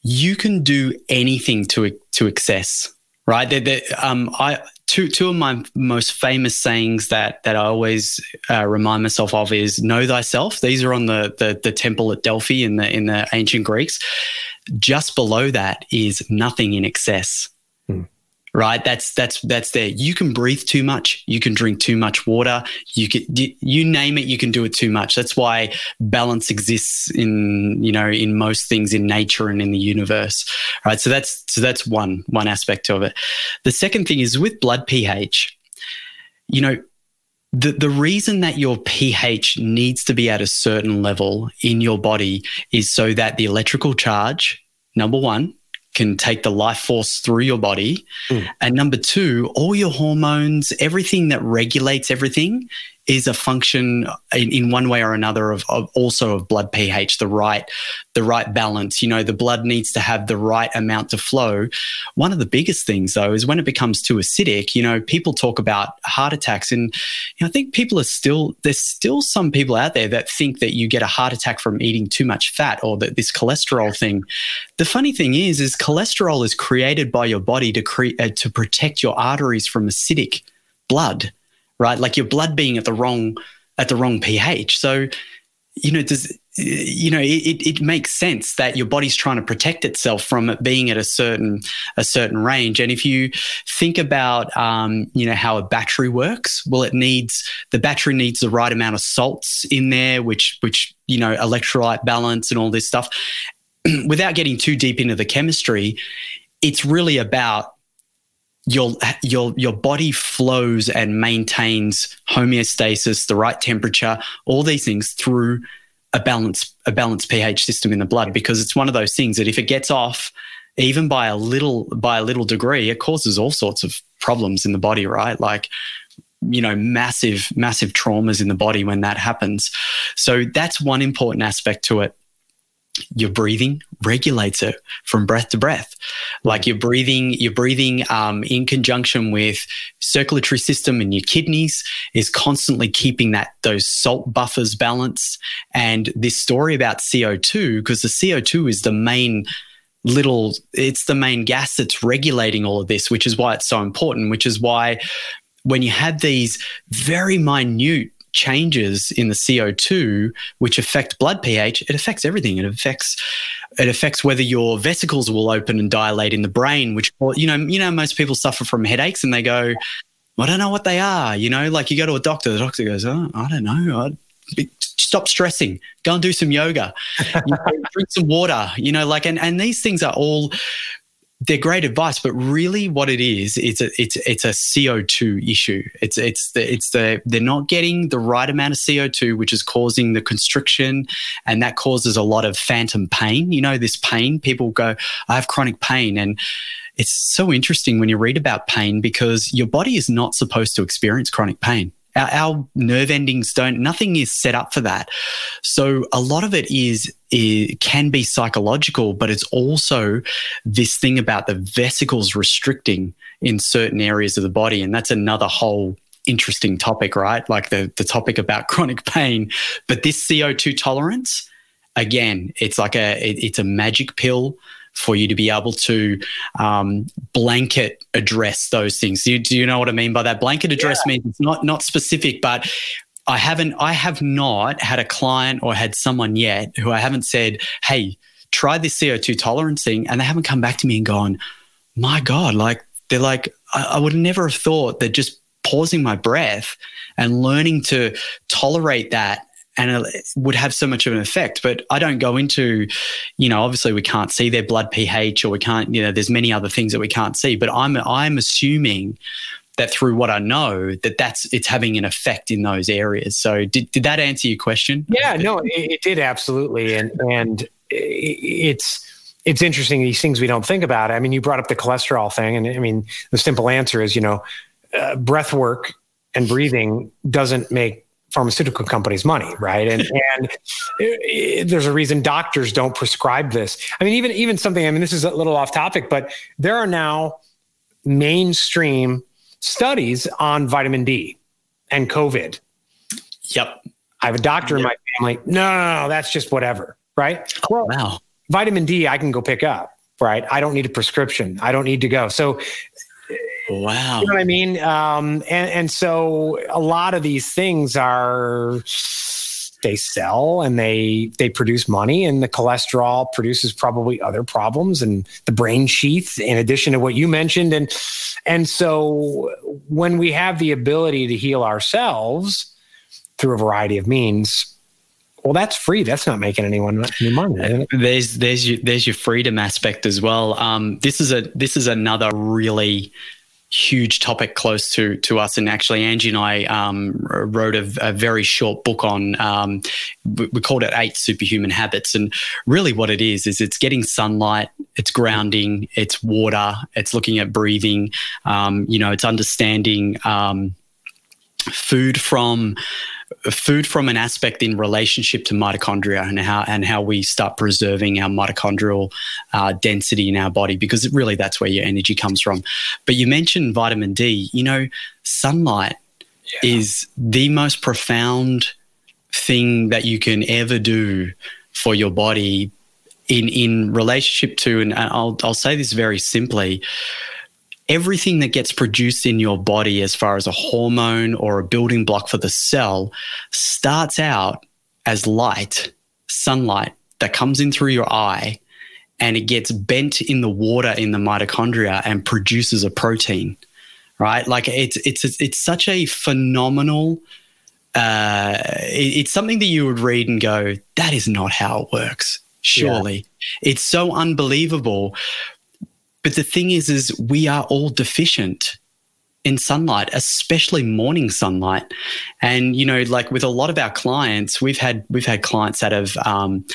You can do anything to to excess, right? That, that um, I two two of my most famous sayings that that I always uh, remind myself of is "Know thyself." These are on the, the the temple at Delphi in the in the ancient Greeks. Just below that is nothing in excess. Hmm right? That's that's that's there. You can breathe too much. You can drink too much water. You can you, name it. You can do it too much. That's why balance exists in you know in most things in nature and in the universe, right? So that's so that's one one aspect of it. The second thing is with blood pH. You know, the, the reason that your pH needs to be at a certain level in your body is so that the electrical charge, number one, can take the life force through your body. Mm. And number two, all your hormones, everything that regulates everything is a function in, in one way or another of, of, also of blood pH, the right, the right balance. You know, the blood needs to have the right amount to flow. One of the biggest things though is when it becomes too acidic, you know, people talk about heart attacks and you know, I think people are still, there's still some people out there that think that you get a heart attack from eating too much fat or that this cholesterol thing. The funny thing is, is cholesterol is created by your body to create, uh, to protect your arteries from acidic blood right? Like your blood being at the wrong at the wrong pH. So, you know, does you know it, it makes sense that your body's trying to protect itself from it being at a certain a certain range and if you think about um, you know how a battery works well it needs the battery needs the right amount of salts in there which which you know electrolyte balance and all this stuff without getting too deep into the chemistry it's really about your your your body flows and maintains homeostasis, the right temperature, all these things through a balance a balanced pH system in the blood because it's one of those things that if it gets off even by a little by a little degree it causes all sorts of problems in the body right? Like you know massive massive traumas in the body when that happens. So that's one important aspect to it your breathing regulates it from breath to breath. Like you're breathing you're breathing um, in conjunction with circulatory system and your kidneys is constantly keeping that those salt buffers balanced. And this story about co2 because the co2 is the main little it's the main gas that's regulating all of this which is why it's so important which is why when you have these very minute changes in the CO2 which affect blood pH, it affects everything. It affects it affects whether your vesicles will open and dilate in the brain, which you know, you know, most people suffer from headaches and they go, I don't know what they are. You know, like you go to a doctor, the doctor goes, oh, I don't know. I, stop stressing. Go and do some yoga. You know, drink some water. You know, like and and these things are all they're great advice, but really what it is, it's a it's it's a CO2 issue. It's it's the it's the they're not getting the right amount of CO2, which is causing the constriction, and that causes a lot of phantom pain. You know, this pain, people go, I have chronic pain. And it's so interesting when you read about pain because your body is not supposed to experience chronic pain. Our, our, nerve endings don't, nothing is set up for that. So a lot of it is, it can be psychological, but it's also this thing about the vesicles restricting in certain areas of the body. And that's another whole interesting topic, right? Like the, the topic about chronic pain. But this CO2 tolerance, again, it's like a, it, it's a magic pill for you to be able to um, blanket address those things. Do you, do you, know what I mean by that? Blanket address yeah. means it's not not specific, but I haven't I have not had a client or had someone yet who I haven't said, "Hey, try this CO2 tolerance thing," and they haven't come back to me and gone, "My God!" Like they're like, I, I would never have thought that just pausing my breath and learning to tolerate that and it would have so much of an effect. But I don't go into, you know, obviously we can't see their blood pH or we can't, you know, there's many other things that we can't see. But I'm I'm assuming that through what I know that that's it's having an effect in those areas. So did did that answer your question? Yeah, no, it, it did absolutely, and and it's it's interesting these things we don't think about. I mean, you brought up the cholesterol thing, and I mean the simple answer is you know, uh, breath work and breathing doesn't make pharmaceutical companies money, right? And and it, it, there's a reason doctors don't prescribe this. I mean, even even something. I mean, this is a little off topic, but there are now mainstream studies on vitamin D and COVID. Yep. I have a doctor yep. in my family. No, no, no, that's just whatever, right? Well, wow. Vitamin D, I can go pick up, right? I don't need a prescription. I don't need to go. So Wow. You know what I mean? Um, and, and so a lot of these things are they sell and they they produce money and the cholesterol produces probably other problems and the brain sheath in addition to what you mentioned and and so when we have the ability to heal ourselves through a variety of means well that's free that's not making anyone any money there's there's your there's your freedom aspect as well um, this is a this is another really huge topic close to to us. And actually, Angie and I um, wrote a, a, very short book on. Um, we, called it Eight Superhuman Habits, and really, what it is is it's getting sunlight it's grounding, it's water, it's looking at breathing, um, you know, it's understanding um, food from food from an aspect in relationship to mitochondria and how and how we start preserving our mitochondrial uh, density in our body because really that's where your energy comes from. But you mentioned vitamin D. You know, sunlight yeah. is the most profound thing that you can ever do for your body in in relationship to and I'll I'll say this very simply everything that gets produced in your body as far as a hormone or a building block for the cell starts out as light sunlight that comes in through your eye and it gets bent in the water in the mitochondria and produces a protein right like it's it's it's such a phenomenal uh, it, it's something that you would read and go, that is not how it works. Surely. Yeah. It's so unbelievable. But the thing is, is we are all deficient in sunlight, especially morning sunlight. And you know, like with a lot of our clients, we've had we've had clients that have, um,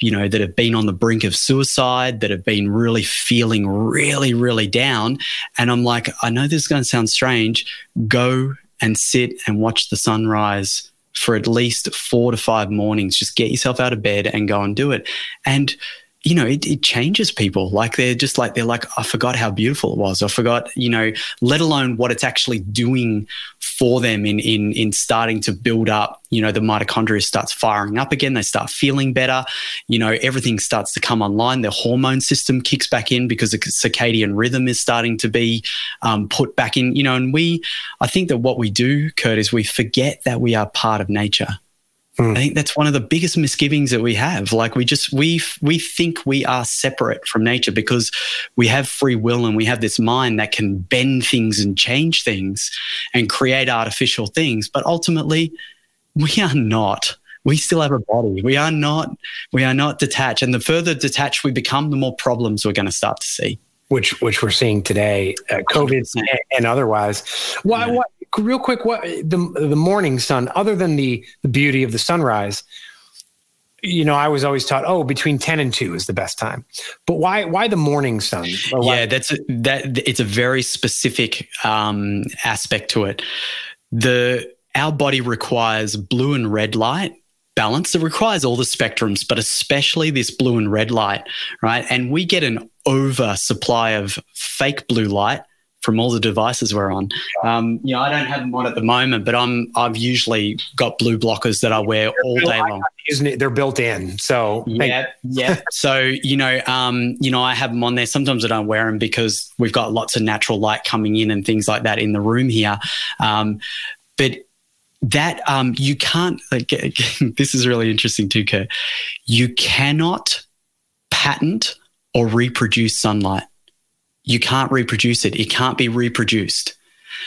you know, that have been on the brink of suicide, that have been really feeling really, really down. And I'm like, I know this is going to sound strange. Go and sit and watch the sunrise for at least four to five mornings. Just get yourself out of bed and go and do it. And you know, it, it, changes people. Like they're just like, they're like, I forgot how beautiful it was. I forgot, you know, let alone what it's actually doing for them in, in, in starting to build up, you know, the mitochondria starts firing up again. They start feeling better. You know, everything starts to come online. Their hormone system kicks back in because the circadian rhythm is starting to be um, put back in, you know, and we, I think that what we do, Kurt, is we forget that we are part of nature. I think that's one of the biggest misgivings that we have. Like we just we we think we are separate from nature because we have free will and we have this mind that can bend things and change things and create artificial things. But ultimately, we are not. We still have a body. We are not. We are not detached. And the further detached we become, the more problems we're going to start to see which which we're seeing today, uh, COVID and otherwise. Why, yeah. what, real quick, what the the morning sun, other than the the beauty of the sunrise, you know, I was always taught, oh, between ten and two is the best time. But why why the morning sun? Yeah, that's a, that. It's a very specific um, aspect to it. The our body requires blue and red light balance. It requires all the spectrums, but especially this blue and red light, right? And we get an oversupply of fake blue light from all the devices we're on. Um, you know, I don't have them on at the moment, but I'm I've usually got blue blockers that I wear all day long. They're built in, so yeah, yeah. so you know, um, you know, I have them on there. Sometimes I don't wear them because we've got lots of natural light coming in and things like that in the room here. Um, but that um, you can't. Like, this is really interesting too, Kurt. You cannot patent or reproduce sunlight you can't reproduce it. It can't be reproduced.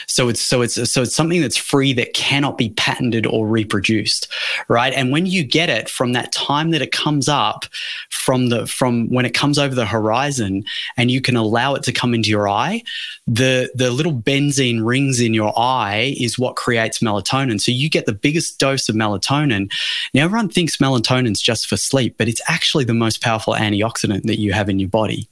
So it's so it's so it's something that's free that cannot be patented or reproduced, right? And when you get it from that time that it comes up, from the from when it comes over the horizon, and you can allow it to come into your eye, the the little benzene rings in your eye is what creates melatonin. So you get the biggest dose of melatonin. Now everyone thinks melatonin's just for sleep, but it's actually the most powerful antioxidant that you have in your body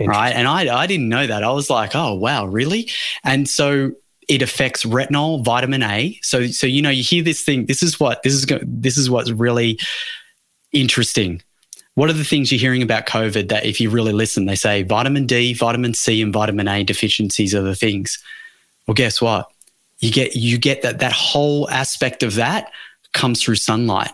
right? And I, I didn't know that. I was like, oh, wow, really? And so it affects retinol, vitamin A. So, so you know, you hear this thing. This is what this is. This is what's really interesting. What are the things you're hearing about COVID that, if you really listen, they say vitamin D, vitamin C, and vitamin A deficiencies are the things. Well, guess what? You get you get that that whole aspect of that comes through sunlight.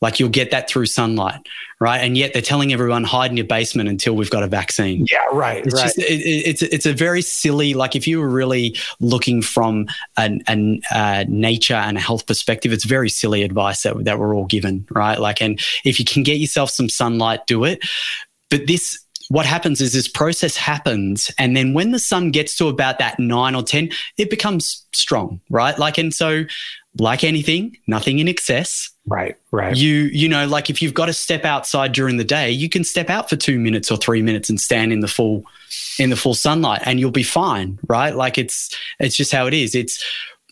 Like you'll get that through sunlight, right? And yet they're telling everyone hide in your basement until we've got a vaccine. Yeah, right. It's right. just it, it's it's a very silly. Like if you were really looking from a, a, a, nature and a health perspective, it's very silly advice that that we're all given, right? Like, and if you can get yourself some sunlight, do it. But this what happens is this process happens and then when the sun gets to about that 9 or 10 it becomes strong right like and so like anything nothing in excess Right, right. You you know, like if you've got to step outside during the day, you can step out for 2 minutes or 3 minutes and stand in the full in the full sunlight and you'll be fine, right? Like it's it's just how it is. It's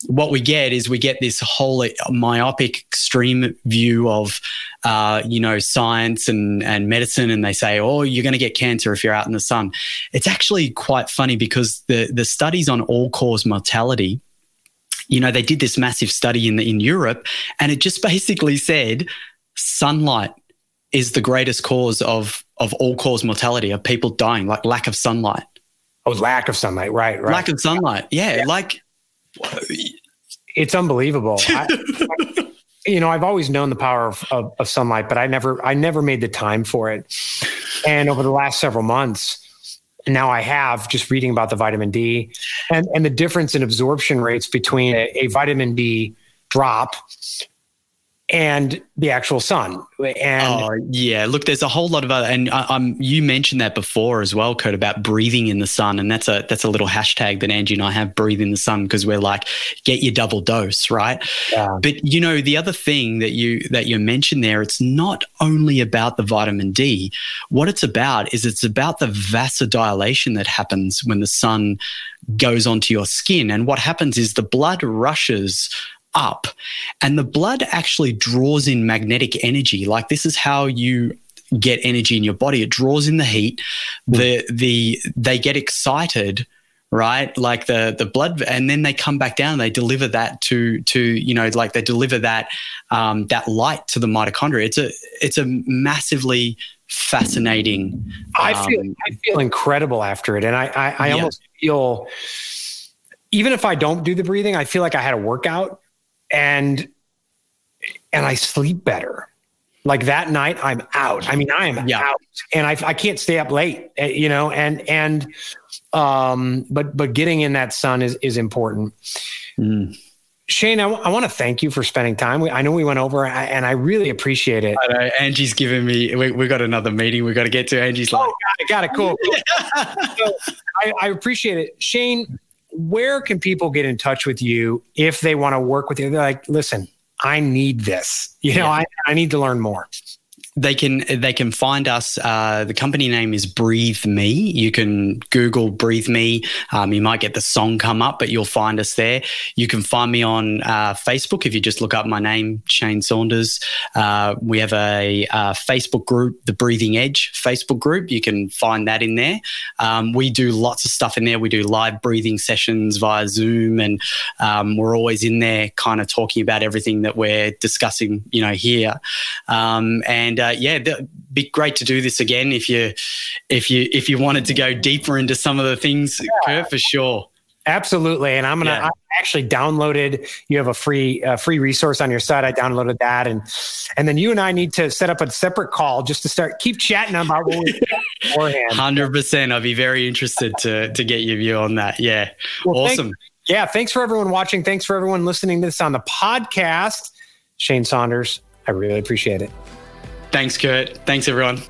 what we get is we get this whole myopic extreme view of uh, you know science and and medicine and they say oh you're going to get cancer if you're out in the sun. It's actually quite funny because the the studies on all cause mortality you know they did this massive study in the, in Europe and it just basically said sunlight is the greatest cause of of all cause mortality of people dying like lack of sunlight. Oh lack of sunlight. Right right. Lack of sunlight. Yeah, yeah. like it's unbelievable. I, you know, I've always known the power of, of, of, sunlight, but I never, I never made the time for it. And over the last several months, now I have just reading about the vitamin D and, and the difference in absorption rates between a, a vitamin D drop and the actual sun. And oh, yeah, look, there's a whole lot of other, and I, am you mentioned that before as well, Kurt, about breathing in the sun, and that's a that's a little hashtag that Angie and I have, breathe in the sun, because we're like, get your double dose, right? Yeah. But you know, the other thing that you that you mentioned there, it's not only about the vitamin D. What it's about is it's about the vasodilation that happens when the sun goes onto your skin, and what happens is the blood rushes up. And the blood actually draws in magnetic energy. Like this is how you get energy in your body. It draws in the heat. The the they get excited right? Like the the blood and then they come back down. They deliver that to to you know like they deliver that um, that light to the mitochondria. It's a it's a massively fascinating um, i feel i feel incredible after it. And i i, I yeah. almost feel even if i don't do the breathing i feel like i had a workout and and I sleep better. Like that night, I'm out. I mean, I am yeah. out, and I I can't stay up late. Eh, you know, and and um, but but getting in that sun is is important. Mm. Shane, I, w- I want to thank you for spending time. We, I know we went over, and I really appreciate it. Know, Angie's giving me. We, we got another meeting. We got to get to. Angie's like, oh, got it, got it, cool. so I, I appreciate it, Shane where can people get in touch with you if they want to work with you? They're like, listen, I need this. You know, yeah. I, I need to learn more they can they can find us. Uh, the company name is Breathe Me. You can Google Breathe Me. Um, you might get the song come up, but you'll find us there. You can find me on uh, Facebook if you just look up my name, Shane Saunders. Uh, we have a, a, uh, Facebook group, the Breathing Edge Facebook group. You can find that in there. Um, we do lots of stuff in there. We do live breathing sessions via Zoom, and um, we're always in there, kind of talking about everything that we're discussing, you know, here. Um, and uh, yeah, it'd be great to do this again if you if you if you wanted to go deeper into some of the things, yeah. Kurt, for sure. Absolutely, and I'm gonna. Yeah. I actually downloaded. You have a free uh, free resource on your site. I downloaded that, and and then you and I need to set up a separate call just to start keep chatting about what we beforehand. Hundred percent. I'll be very interested to to get your view on that. Yeah, well, awesome. Thank, yeah, thanks for everyone watching. Thanks for everyone listening to this on the podcast. Shane Saunders, I really appreciate it. Thanks, Kurt. Thanks, everyone.